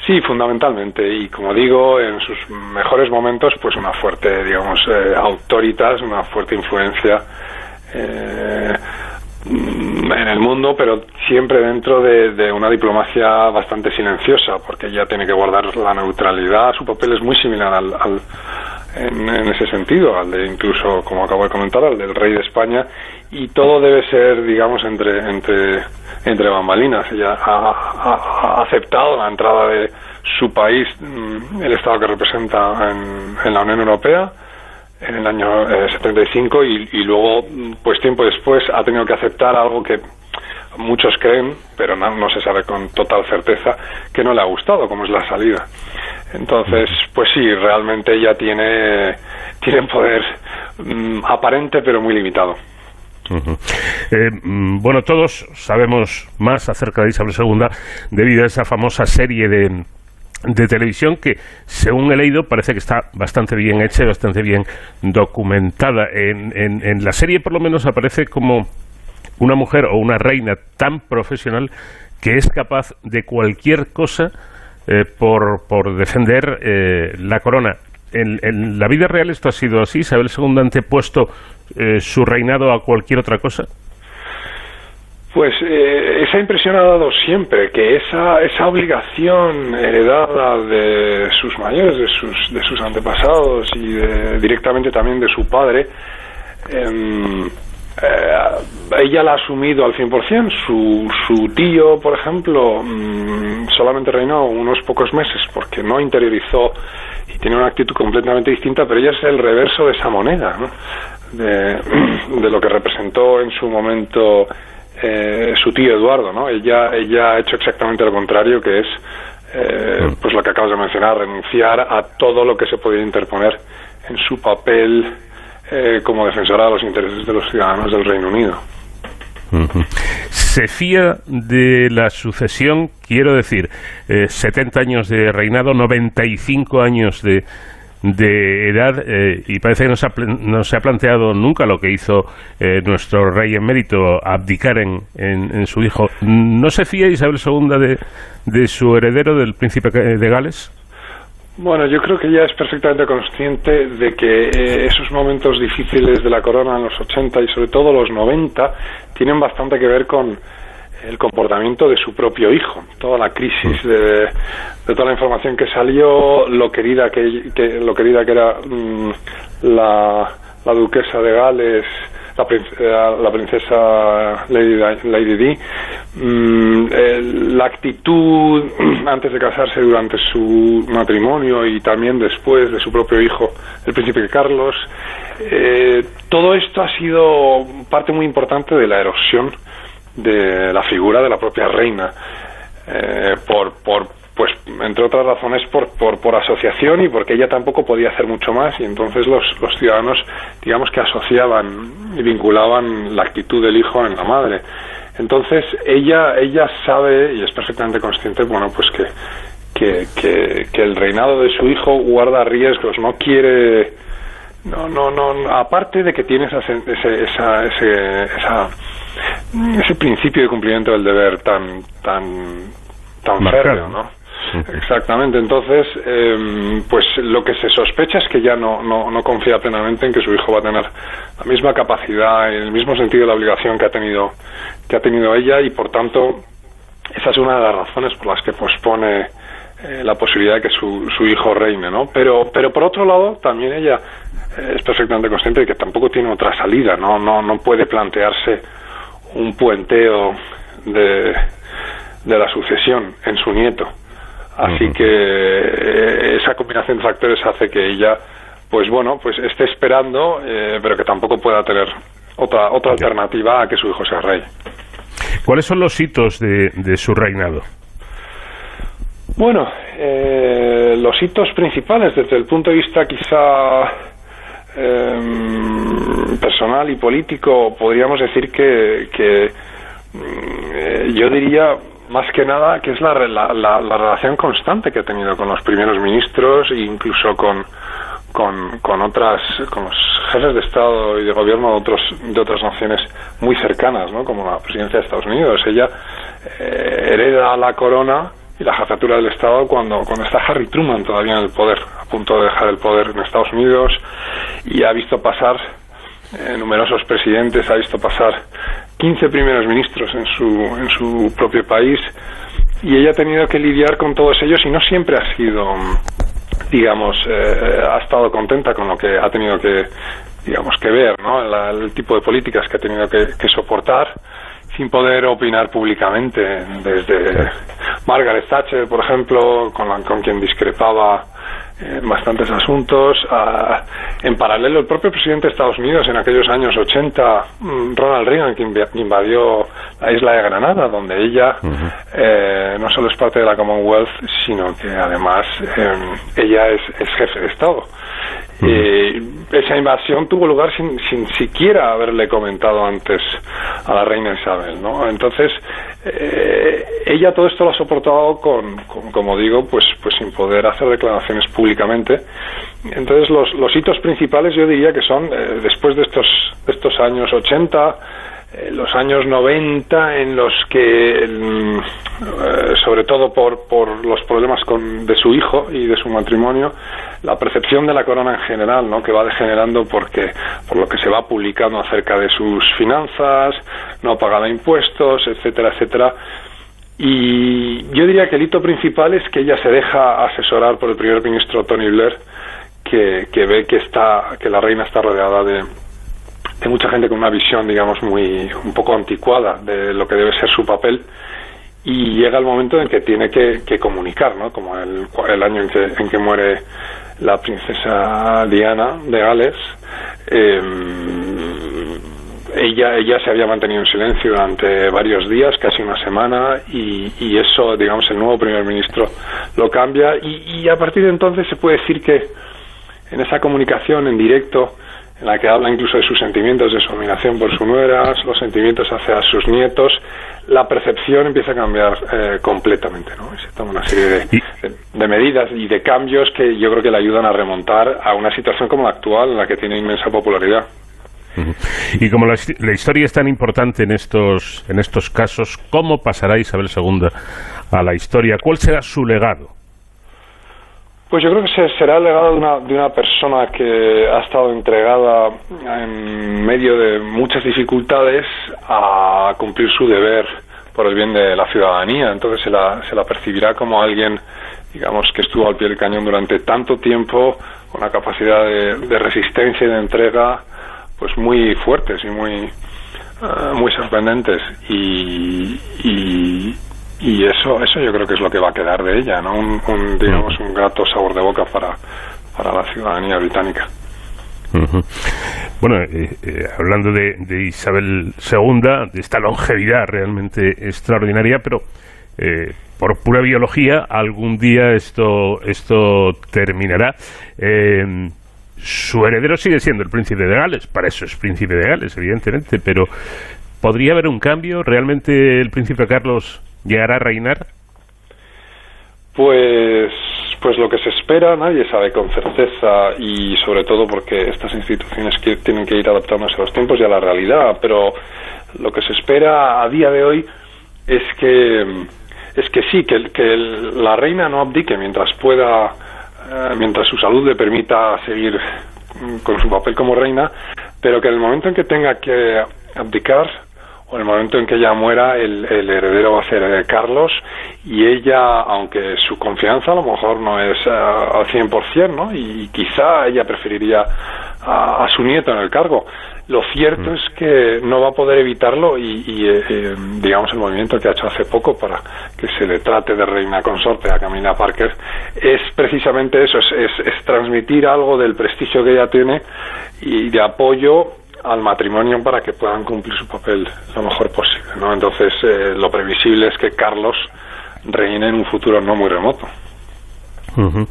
Sí, fundamentalmente. Y como digo, en sus mejores momentos, pues una fuerte, digamos, eh, autoritas, una fuerte influencia. Eh, en el mundo, pero siempre dentro de, una diplomacia bastante silenciosa, porque ella tiene que guardar la neutralidad. Su papel es muy similar al, en, ese sentido, al de incluso, como acabo de comentar, al del rey de España, y todo debe ser, digamos, entre, entre, entre bambalinas. Ella ha, aceptado la entrada de su país, mm, el Estado que representa en la Unión Europea, en el año 75 eh, y, y, luego, pues tiempo después, ha tenido que aceptar algo que muchos creen, pero no, se sabe con total certeza, que no le ha gustado, como es la salida. Entonces, pues sí, realmente ella tiene, tiene poder mm, aparente, pero muy limitado. Eh, mm, bueno, todos sabemos más acerca de Isabel II debido a esa famosa serie de de televisión que, según he leído, parece que está bastante bien hecha y bastante bien documentada. En, en, la serie, por lo menos, aparece como una mujer o una reina tan profesional que es capaz de cualquier cosa eh, por, por, defender eh, la corona. En, en, la vida real esto ha sido así. Isabel II ha antepuesto eh, su reinado a cualquier otra cosa. Pues eh, esa impresión ha dado siempre que esa, esa obligación heredada de sus mayores, de sus, de sus antepasados y directamente también de su padre, em, eh, ella la ha asumido al 100%. Su, su tío, por ejemplo, mm, solamente reinó unos pocos meses porque no interiorizó y tiene una actitud completamente distinta, pero ella es el reverso de esa moneda, de, (clears throat) de lo que representó en su momento eh, su tío Eduardo, ¿no? Ella, ella ha hecho exactamente lo contrario, que es eh, pues lo que acabas de mencionar, renunciar a todo lo que se podía interponer en su papel eh, como defensora de los intereses de los ciudadanos del Reino Unido. Se fía de la sucesión, quiero decir, eh, 70 años de reinado, 95 años de, de edad eh, y parece que no se, ha, no se ha planteado nunca lo que hizo eh, nuestro rey emérito, abdicar en, en, su hijo. ¿No se fía Isabel II de, de su heredero, del príncipe de Gales? Bueno, yo creo que ella es perfectamente consciente de que eh, esos momentos difíciles de la corona en los 80 y sobre todo los 90 tienen bastante que ver con el comportamiento de su propio hijo, toda la crisis de, de toda la información que salió, lo querida que, que lo querida que era mmm, la, la duquesa de Gales, la, princesa, la princesa Lady, Lady Di, mmm, eh, la actitud (clears throat) antes de casarse durante su matrimonio y también después de su propio hijo, el príncipe Carlos, eh, todo esto ha sido parte muy importante de la erosión de la figura de la propia reina. Eh, por, por pues entre otras razones por, por, por, asociación y porque ella tampoco podía hacer mucho más y entonces los, los ciudadanos digamos que asociaban y vinculaban la actitud del hijo en la madre. Entonces ella ella sabe y es perfectamente consciente bueno pues que que, que, que el reinado de su hijo guarda riesgos no quiere no no no aparte de que tiene esa ese, esa, ese, esa ese principio de cumplimiento del deber tan tan tan férreo, ¿no? Exactamente, entonces, eh, pues lo que se sospecha es que ya no, no, no, confía plenamente en que su hijo va a tener la misma capacidad, el mismo sentido de la obligación que ha tenido, que ha tenido ella y por tanto esa es una de las razones por las que pospone eh, la posibilidad de que su, su hijo reine, ¿no? Pero, pero por otro lado, también ella eh, es perfectamente consciente de que tampoco tiene otra salida, ¿no? No, no puede plantearse un puenteo de, de la sucesión en su nieto. Así uh -huh. que eh, esa combinación de factores hace que ella, pues bueno, pues esté esperando, eh, pero que tampoco pueda tener otra otra alternativa a que su hijo sea rey. ¿Cuáles son los hitos de, de su reinado? Bueno, eh, los hitos principales desde el punto de vista quizá eh, personal y político, podríamos decir que, que eh, yo diría más que nada que es la, la, la, la, relación constante que ha tenido con los primeros ministros e incluso con, con, con otras con los jefes de Estado y de gobierno de, otros, de otras naciones muy cercanas, ¿no? como la presidencia de Estados Unidos. Ella eh, hereda la corona y la jefatura del Estado cuando, cuando está Harry Truman todavía en el poder, a punto de dejar el poder en Estados Unidos y ha visto pasar eh, numerosos presidentes, ha visto pasar 15 primeros ministros en su, en su propio país y ella ha tenido que lidiar con todos ellos y no siempre ha sido, digamos, eh, ha estado contenta con lo que ha tenido que, digamos, que ver, ¿no? La, el tipo de políticas que ha tenido que, que soportar sin poder opinar públicamente, desde Margaret Thatcher, por ejemplo, con, la, con quien discrepaba en bastantes asuntos. En paralelo, el propio presidente de Estados Unidos en aquellos años 80, Ronald Reagan, que invadió la isla de Granada, donde ella uh -huh. eh, no solo es parte de la Commonwealth, sino que además eh, ella es, es, jefe de Estado. Eh, esa invasión tuvo lugar sin, sin siquiera haberle comentado antes a la reina Isabel, ¿no? Entonces, eh, ella todo esto lo ha soportado con, con, como digo, pues, pues sin poder hacer declaraciones públicamente. Entonces, los, los hitos principales yo diría que son, eh, después de estos, de estos años 80, eh, los años 90 en los que, eh, sobre todo por, por los problemas con, de su hijo y de su matrimonio, la percepción de la corona en general, ¿no? que va degenerando porque por lo que se va publicando acerca de sus finanzas, no pagaba impuestos, etcétera, etcétera. Y yo diría que el hito principal es que ella se deja asesorar por el primer ministro Tony Blair, que, que ve que está que la reina está rodeada de, de mucha gente con una visión, digamos, muy un poco anticuada de lo que debe ser su papel y llega el momento en que tiene que, que comunicar, ¿no? Como el, el año en que, en que muere la princesa Diana de Gales, eh, ella, ella se había mantenido en silencio durante varios días, casi una semana, y, y eso, digamos, el nuevo primer ministro lo cambia. Y, y a partir de entonces se puede decir que en esa comunicación en directo, en la que habla incluso de sus sentimientos de su admiración por su nuera, los sentimientos hacia sus nietos, la percepción empieza a cambiar eh, completamente, ¿no? Y se toma una serie de, de, de medidas y de cambios que yo creo que le ayudan a remontar a una situación como la actual, en la que tiene inmensa popularidad. Y como la, la, historia es tan importante en estos, en estos casos, ¿cómo pasará Isabel II a la historia? ¿Cuál será su legado? Pues yo creo que será el legado de una, de una persona que ha estado entregada en medio de muchas dificultades a cumplir su deber por el bien de la ciudadanía. Entonces se la, se la percibirá como alguien, digamos, que estuvo al pie del cañón durante tanto tiempo, con una capacidad de, de resistencia y de entrega pues muy fuertes y muy uh, muy sorprendentes y, y, y eso eso yo creo que es lo que va a quedar de ella no un, un digamos un grato sabor de boca para para la ciudadanía británica. Bueno, eh, eh, hablando de, de, Isabel II, de esta longevidad realmente extraordinaria, pero eh, por pura biología algún día esto esto terminará. Eh, su heredero sigue siendo el príncipe de Gales, para eso es príncipe de Gales, evidentemente, pero ¿podría haber un cambio? ¿Realmente el príncipe Carlos llegará a reinar? Pues, pues lo que se espera nadie sabe con certeza y sobre todo porque estas instituciones que tienen que ir adaptándose a los tiempos y a la realidad, pero lo que se espera a día de hoy es que es que sí, que, que la reina no abdique mientras pueda eh, mientras su salud le permita seguir con su papel como reina, pero que en el momento en que tenga que abdicar en el momento en que ella muera, el, el heredero va a ser eh, Carlos y ella, aunque su confianza a lo mejor no es uh, al 100%, ¿no? Y, y quizá ella preferiría a, a, su nieto en el cargo. Lo cierto mm. es que no va a poder evitarlo y, y eh, digamos, el movimiento que ha hecho hace poco para que se le trate de reina consorte a Camila Parker es precisamente eso, es, es, es transmitir algo del prestigio que ella tiene y de apoyo al matrimonio para que puedan cumplir su papel lo mejor posible. ¿no? Entonces, eh, lo previsible es que Carlos reine en un futuro no muy remoto. Uh.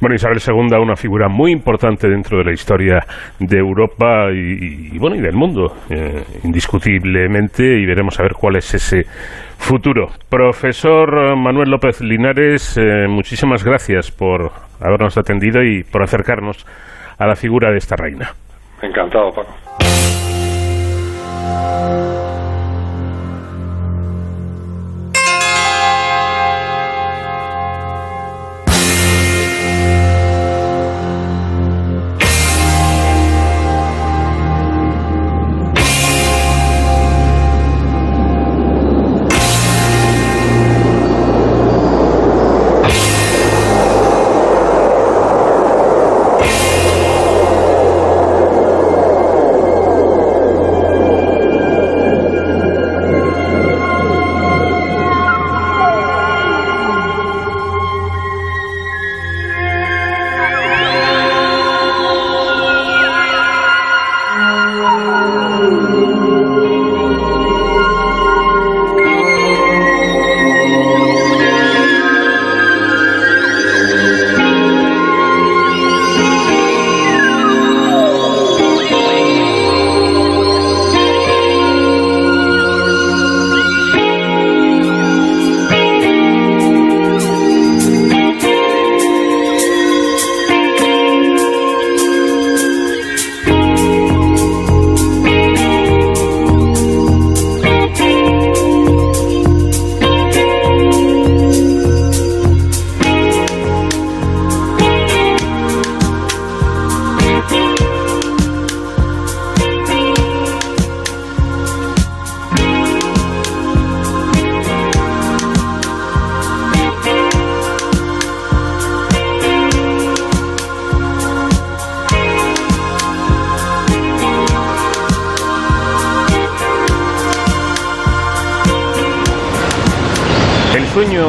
Bueno, Isabel II, una figura muy importante dentro de la historia de Europa y, y bueno, y del mundo, eh, indiscutiblemente, y veremos a ver cuál es ese futuro. Profesor Manuel López Linares, eh, muchísimas gracias por habernos atendido y por acercarnos a la figura de esta reina. Encantado, Paco.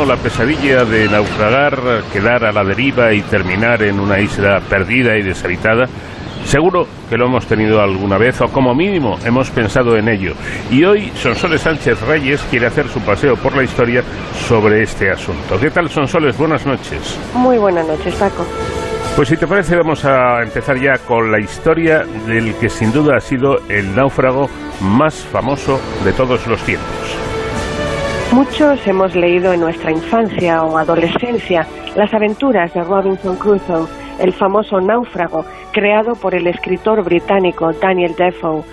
La pesadilla de naufragar, quedar a la deriva y terminar en una isla perdida y deshabitada Seguro que lo hemos tenido alguna vez o como mínimo hemos pensado en ello. Y hoy Sonsoles Sánchez Reyes quiere hacer su paseo por la historia sobre este asunto. ¿Qué tal Sonsoles? Buenas noches. Muy buenas noches, Paco. Pues si te parece vamos a empezar ya con la historia del que sin duda ha sido el náufrago más famoso de todos los tiempos. Muchos hemos leído en nuestra infancia o adolescencia las aventuras de Robinson Crusoe, el famoso náufrago creado por el escritor británico Daniel Defoe.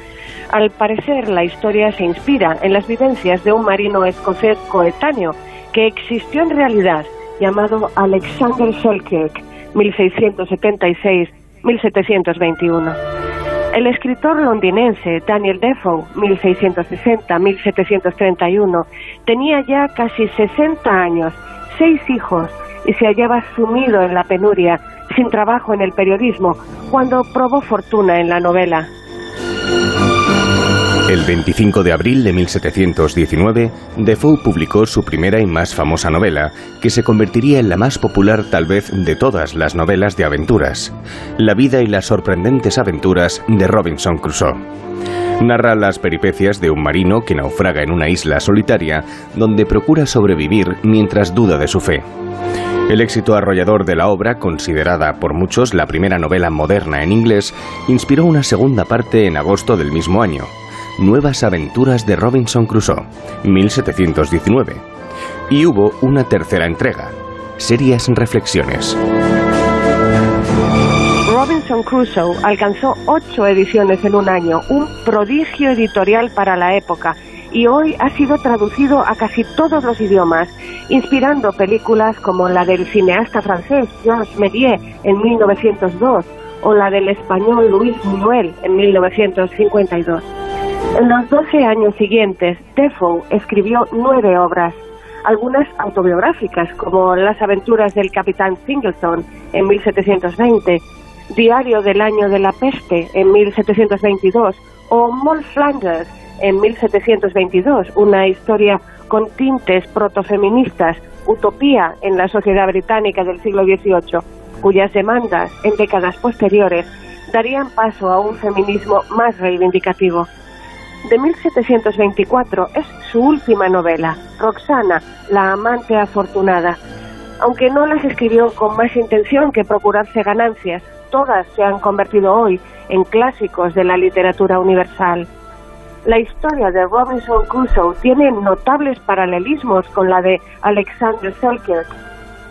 Al parecer, la historia se inspira en las vivencias de un marino escocés coetáneo que existió en realidad, llamado Alexander Selkirk, 1676-1721. El escritor londinense Daniel Defoe, 1660-1731, tenía ya casi 60 años, seis hijos y se hallaba sumido en la penuria, sin trabajo en el periodismo, cuando probó fortuna en la novela. El 25 de abril de 1719, Defoe publicó su primera y más famosa novela, que se convertiría en la más popular tal vez de todas las novelas de aventuras, La vida y las sorprendentes aventuras de Robinson Crusoe. Narra las peripecias de un marino que naufraga en una isla solitaria donde procura sobrevivir mientras duda de su fe. El éxito arrollador de la obra, considerada por muchos la primera novela moderna en inglés, inspiró una segunda parte en agosto del mismo año, Nuevas aventuras de Robinson Crusoe, 1719. Y hubo una tercera entrega, Serias Reflexiones. Robinson Crusoe alcanzó ocho ediciones en un año, un prodigio editorial para la época, y hoy ha sido traducido a casi todos los idiomas, inspirando películas como la del cineasta francés Georges Méliès en 1902 o la del español Luis Buñuel en 1952. En los 12 años siguientes, Defoe escribió nueve obras, algunas autobiográficas, como Las aventuras del capitán Singleton en 1720, Diario del año de la peste en 1722 o Moll Flanders en 1722, una historia con tintes protofeministas, utopía en la sociedad británica del siglo XVIII, cuyas demandas en décadas posteriores darían paso a un feminismo más reivindicativo de 1724 es su última novela, Roxana, la amante afortunada. Aunque no las escribió con más intención que procurarse ganancias, todas se han convertido hoy en clásicos de la literatura universal. La historia de Robinson Crusoe tiene notables paralelismos con la de Alexander Selkirk.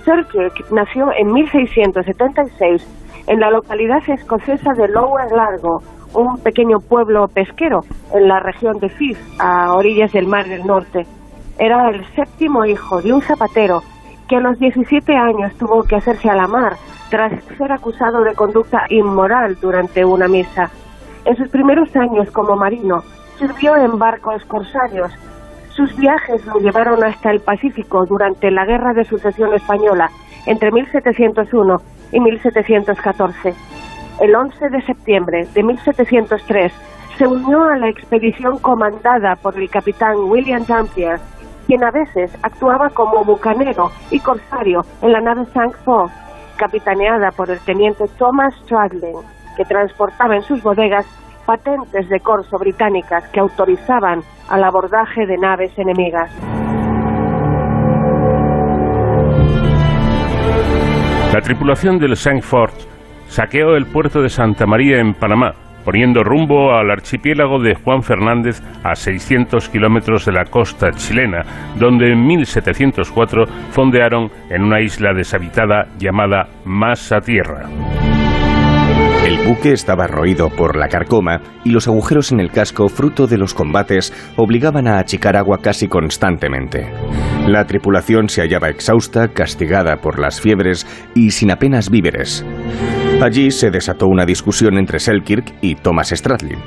Selkirk nació en 1676 en la localidad escocesa de Lower Largo, un pequeño pueblo pesquero en la región de Fife, a orillas del Mar del Norte. Era el séptimo hijo de un zapatero que a los 17 años tuvo que hacerse a la mar tras ser acusado de conducta inmoral durante una misa. En sus primeros años como marino, sirvió en barcos corsarios. Sus viajes lo llevaron hasta el Pacífico durante la Guerra de Sucesión Española entre 1701 y 1714 el 11 de septiembre de 1703, se unió a la expedición comandada por el capitán William Dampier, quien a veces actuaba como bucanero y corsario en la nave Cinq-Fours, capitaneada por el teniente Thomas Stradling, que transportaba en sus bodegas patentes de corso británicas que autorizaban al abordaje de naves enemigas. La tripulación del Cinq-Fours saqueó el puerto de Santa María en Panamá, poniendo rumbo al archipiélago de Juan Fernández a 600 kilómetros de la costa chilena, donde en 1704 fondearon en una isla deshabitada llamada Masa Tierra. El buque estaba roído por la carcoma y los agujeros en el casco, fruto de los combates, obligaban a achicar agua casi constantemente. La tripulación se hallaba exhausta, castigada por las fiebres y sin apenas víveres. Allí se desató una discusión entre Selkirk y Thomas Stradlin.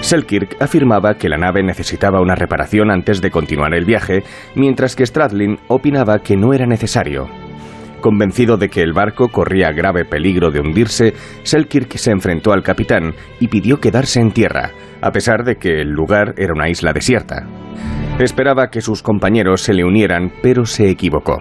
Selkirk afirmaba que la nave necesitaba una reparación antes de continuar el viaje, mientras que Stradlin opinaba que no era necesario. Convencido de que el barco corría grave peligro de hundirse, Selkirk se enfrentó al capitán y pidió quedarse en tierra, a pesar de que el lugar era una isla desierta. Esperaba que sus compañeros se le unieran, pero se equivocó.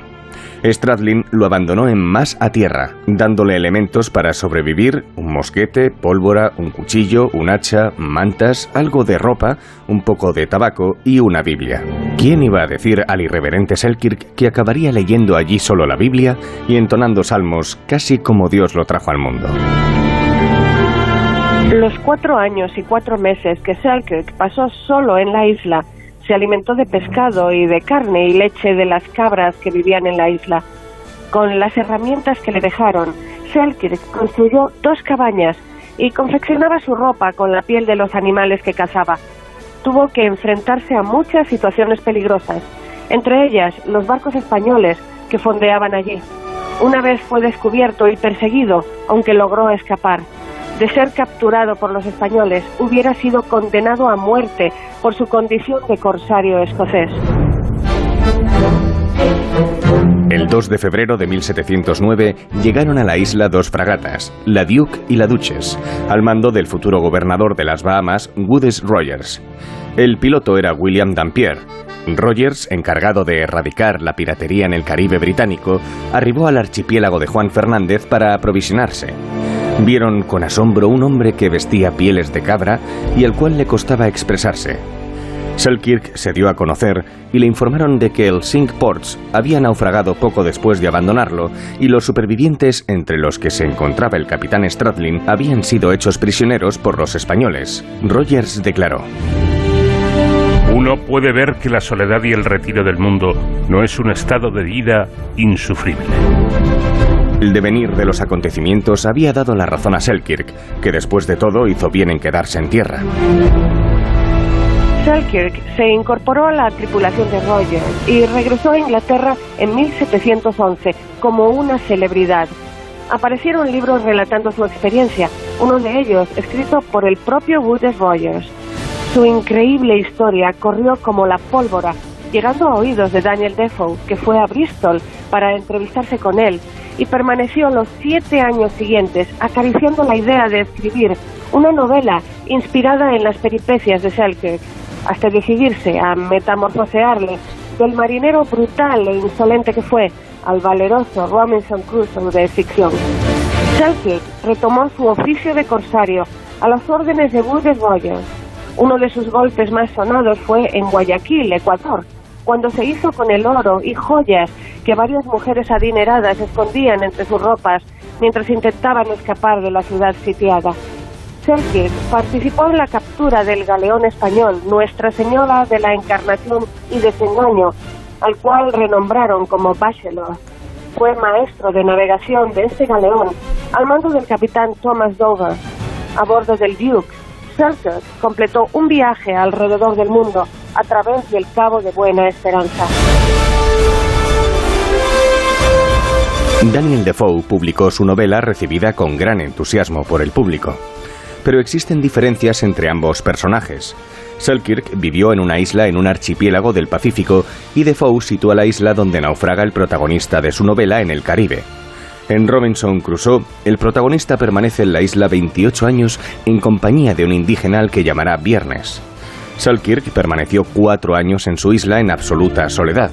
Stradlin lo abandonó en más a tierra, dándole elementos para sobrevivir, un mosquete, pólvora, un cuchillo, un hacha, mantas, algo de ropa, un poco de tabaco y una Biblia. ¿Quién iba a decir al irreverente Selkirk que acabaría leyendo allí solo la Biblia y entonando salmos casi como Dios lo trajo al mundo? Los cuatro años y cuatro meses que Selkirk pasó solo en la isla, se alimentó de pescado y de carne y leche de las cabras que vivían en la isla. Con las herramientas que le dejaron, Selkirk construyó dos cabañas y confeccionaba su ropa con la piel de los animales que cazaba. Tuvo que enfrentarse a muchas situaciones peligrosas, entre ellas los barcos españoles que fondeaban allí. Una vez fue descubierto y perseguido, aunque logró escapar de ser capturado por los españoles, hubiera sido condenado a muerte por su condición de corsario escocés. El 2 de febrero de 1709 llegaron a la isla dos fragatas, la Duke y la Duchess, al mando del futuro gobernador de las Bahamas, Woodes Rogers. El piloto era William Dampier. Rogers, encargado de erradicar la piratería en el Caribe británico, arribó al archipiélago de Juan Fernández para aprovisionarse. Vieron con asombro un hombre que vestía pieles de cabra y al cual le costaba expresarse. Selkirk se dio a conocer y le informaron de que el Cinque Ports había naufragado poco después de abandonarlo y los supervivientes, entre los que se encontraba el capitán Stradlin, habían sido hechos prisioneros por los españoles. Rogers declaró. Uno puede ver que la soledad y el retiro del mundo no es un estado de vida insufrible. El devenir de los acontecimientos había dado la razón a Selkirk, que después de todo hizo bien en quedarse en tierra. Selkirk se incorporó a la tripulación de Rogers y regresó a Inglaterra en 1711 como una celebridad. Aparecieron libros relatando su experiencia, uno de ellos escrito por el propio Woodes Rogers. Su increíble historia corrió como la pólvora, llegando a oídos de Daniel Defoe, que fue a Bristol para entrevistarse con él y permaneció los siete años siguientes acariciando la idea de escribir una novela inspirada en las peripecias de Selkirk, hasta decidirse a metamorfosearle del marinero brutal e insolente que fue al valeroso Robinson Crusoe de ficción. Selkirk retomó su oficio de corsario a las órdenes de Woodes Rogers. Uno de sus golpes más sonados fue en Guayaquil, Ecuador, cuando se hizo con el oro y joyas que varias mujeres adineradas escondían entre sus ropas mientras intentaban escapar de la ciudad sitiada. Selkirk participó en la captura del galeón español Nuestra Señora de la Encarnación y Desengaño, al cual renombraron como Bachelor. Fue maestro de navegación de este galeón al mando del capitán Thomas Dover. A bordo del Duke, Selkirk completó un viaje alrededor del mundo a través del Cabo de Buena Esperanza. Daniel Defoe publicó su novela recibida con gran entusiasmo por el público. Pero existen diferencias entre ambos personajes. Selkirk vivió en una isla en un archipiélago del Pacífico y Defoe sitúa la isla donde naufraga el protagonista de su novela en el Caribe. En Robinson Crusoe, el protagonista permanece en la isla 28 años en compañía de un indígena al que llamará Viernes. Selkirk permaneció cuatro años en su isla en absoluta soledad.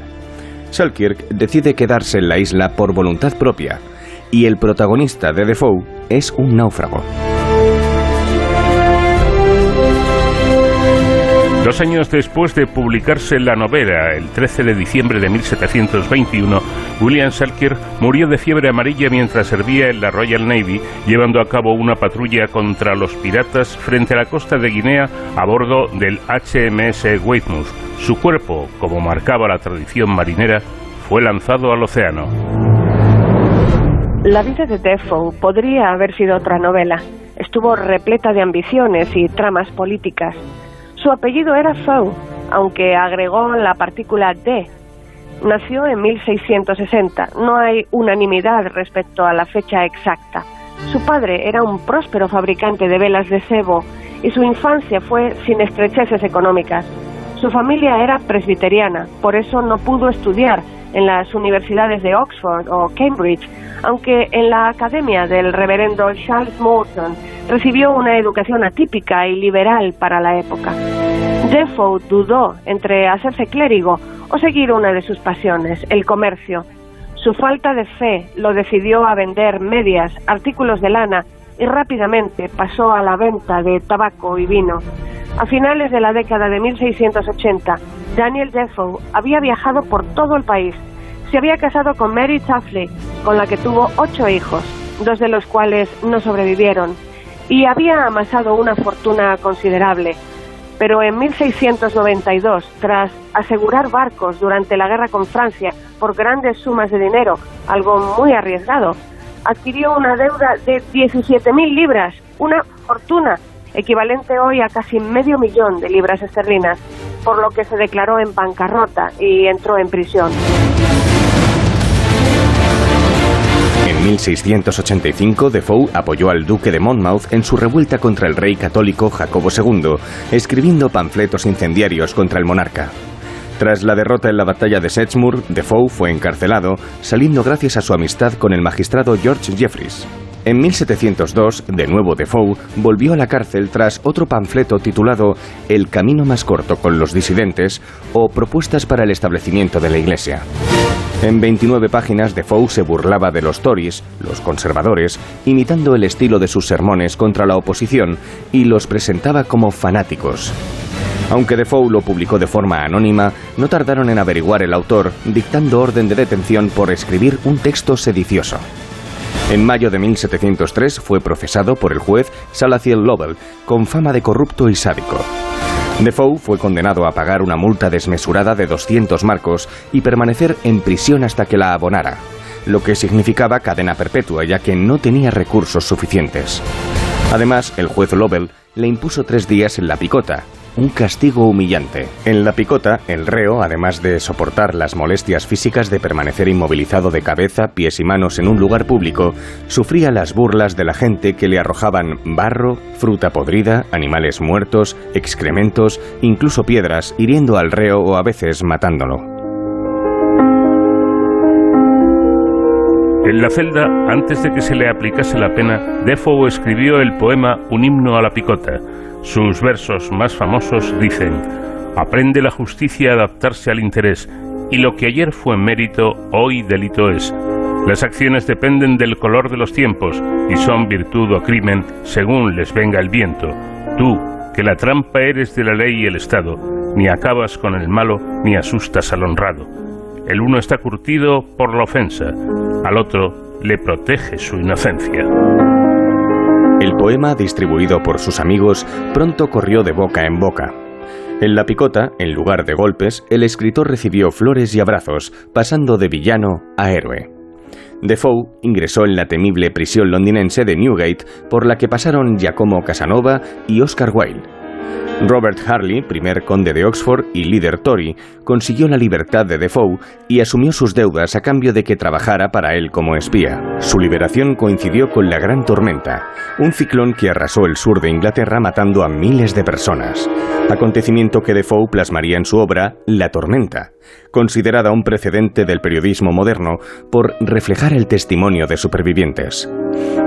Selkirk decide quedarse en la isla por voluntad propia, y el protagonista de Defoe es un náufrago. Dos años después de publicarse la novela, el 13 de diciembre de 1721, William Selkirk murió de fiebre amarilla mientras servía en la Royal Navy, llevando a cabo una patrulla contra los piratas frente a la costa de Guinea a bordo del HMS Weymouth. Su cuerpo, como marcaba la tradición marinera, fue lanzado al océano. La vida de Defoe podría haber sido otra novela. Estuvo repleta de ambiciones y tramas políticas. Su apellido era Foe, aunque agregó la partícula D. Nació en 1660. No hay unanimidad respecto a la fecha exacta. Su padre era un próspero fabricante de velas de cebo y su infancia fue sin estrecheces económicas. Su familia era presbiteriana, por eso no pudo estudiar en las universidades de Oxford o Cambridge, aunque en la academia del reverendo Charles Morton recibió una educación atípica y liberal para la época. Defoe dudó entre hacerse clérigo o seguir una de sus pasiones, el comercio. Su falta de fe lo decidió a vender medias, artículos de lana y rápidamente pasó a la venta de tabaco y vino. A finales de la década de 1680, Daniel Defoe había viajado por todo el país. Se había casado con Mary Chaffley, con la que tuvo ocho hijos, dos de los cuales no sobrevivieron, y había amasado una fortuna considerable. Pero en 1692, tras asegurar barcos durante la guerra con Francia por grandes sumas de dinero, algo muy arriesgado, adquirió una deuda de 17.000 libras, una fortuna equivalente hoy a casi medio millón de libras esterlinas, por lo que se declaró en bancarrota y entró en prisión. En 1685, Defoe apoyó al duque de Monmouth en su revuelta contra el rey católico Jacobo II, escribiendo panfletos incendiarios contra el monarca. Tras la derrota en la batalla de Sedgemoor, Defoe fue encarcelado, saliendo gracias a su amistad con el magistrado George Jeffreys. En 1702, de nuevo Defoe volvió a la cárcel tras otro panfleto titulado El camino más corto con los disidentes o Propuestas para el establecimiento de la Iglesia. En 29 páginas, Defoe se burlaba de los Tories, los conservadores, imitando el estilo de sus sermones contra la oposición y los presentaba como fanáticos. Aunque Defoe lo publicó de forma anónima, no tardaron en averiguar el autor, dictando orden de detención por escribir un texto sedicioso. En mayo de 1703 fue procesado por el juez Salathiel Lovell, con fama de corrupto y sádico. Defoe fue condenado a pagar una multa desmesurada de 200 marcos y permanecer en prisión hasta que la abonara, lo que significaba cadena perpetua ya que no tenía recursos suficientes. Además, el juez Lovell le impuso tres días en la picota, un castigo humillante. En la picota, el reo, además de soportar las molestias físicas de permanecer inmovilizado de cabeza, pies y manos en un lugar público, sufría las burlas de la gente que le arrojaban barro, fruta podrida, animales muertos, excrementos, incluso piedras, hiriendo al reo o a veces matándolo. En la celda, antes de que se le aplicase la pena, Defoe escribió el poema Un himno a la picota. Sus versos más famosos dicen, Aprende la justicia a adaptarse al interés, y lo que ayer fue mérito, hoy delito es. Las acciones dependen del color de los tiempos, y son virtud o crimen según les venga el viento. Tú, que la trampa eres de la ley y el Estado, ni acabas con el malo, ni asustas al honrado. El uno está curtido por la ofensa, al otro le protege su inocencia. El poema, distribuido por sus amigos, pronto corrió de boca en boca. En la picota, en lugar de golpes, el escritor recibió flores y abrazos, pasando de villano a héroe. Defoe ingresó en la temible prisión londinense de Newgate, por la que pasaron Giacomo Casanova y Oscar Wilde. Robert Harley, primer conde de Oxford y líder Tory, consiguió la libertad de Defoe y asumió sus deudas a cambio de que trabajara para él como espía. Su liberación coincidió con la Gran Tormenta, un ciclón que arrasó el sur de Inglaterra matando a miles de personas. Acontecimiento que Defoe plasmaría en su obra La Tormenta, considerada un precedente del periodismo moderno por reflejar el testimonio de supervivientes.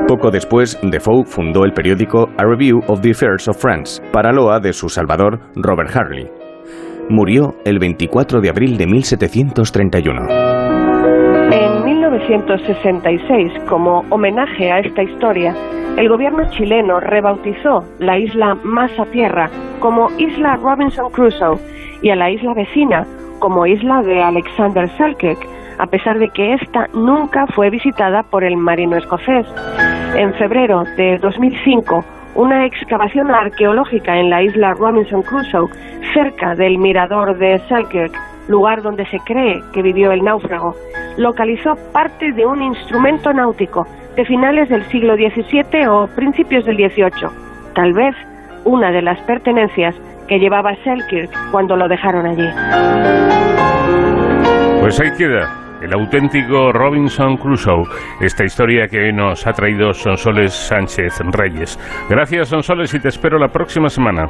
Poco después, Defoe fundó el periódico A Review of the Affairs of France, para loa de su salvador, Robert Harley. Murió el 24 de abril de 1731. En 1966, como homenaje a esta historia, el gobierno chileno rebautizó la isla más a tierra como Isla Robinson Crusoe y a la isla vecina como isla de Alexander Selkirk, a pesar de que ésta nunca fue visitada por el marino escocés. En febrero de 2005, una excavación arqueológica en la isla Robinson Crusoe, cerca del mirador de Selkirk, lugar donde se cree que vivió el náufrago, localizó parte de un instrumento náutico de finales del siglo XVII o principios del XVIII, tal vez una de las pertenencias que llevaba Selkirk cuando lo dejaron allí. Pues ahí queda el auténtico Robinson Crusoe, esta historia que hoy nos ha traído Sonsoles Sánchez Reyes. Gracias Sonsoles y te espero la próxima semana.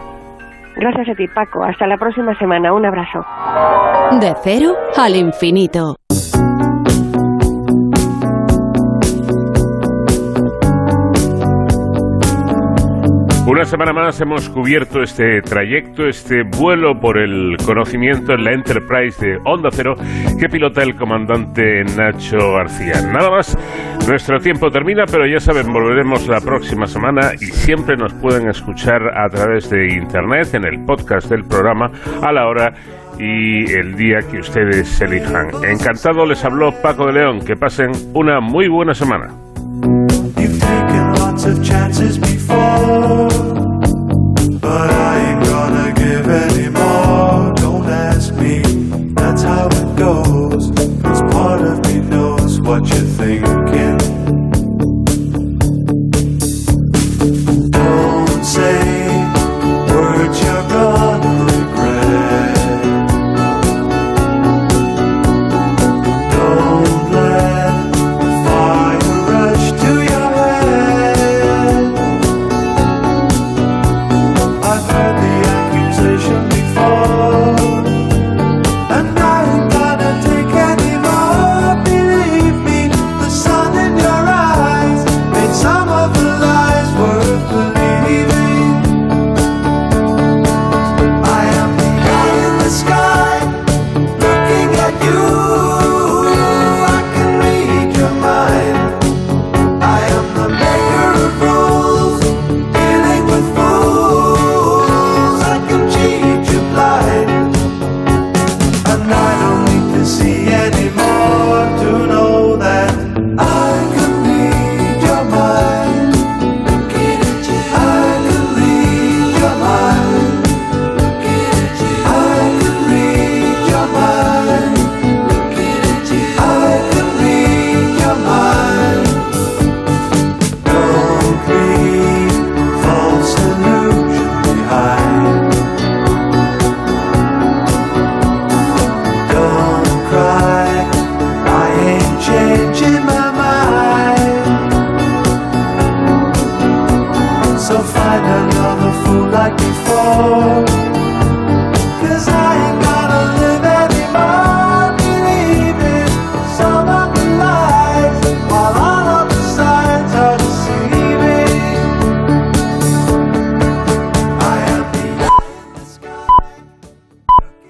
Gracias a ti Paco, hasta la próxima semana, un abrazo. De cero al infinito. Una semana más hemos cubierto este trayecto, este vuelo por el conocimiento en la Enterprise de Onda Cero que pilota el comandante Nacho García. Nada más, nuestro tiempo termina, pero ya saben, volveremos la próxima semana y siempre nos pueden escuchar a través de Internet en el podcast del programa a la hora y el día que ustedes elijan. Encantado les habló Paco de León. Que pasen una muy buena semana. But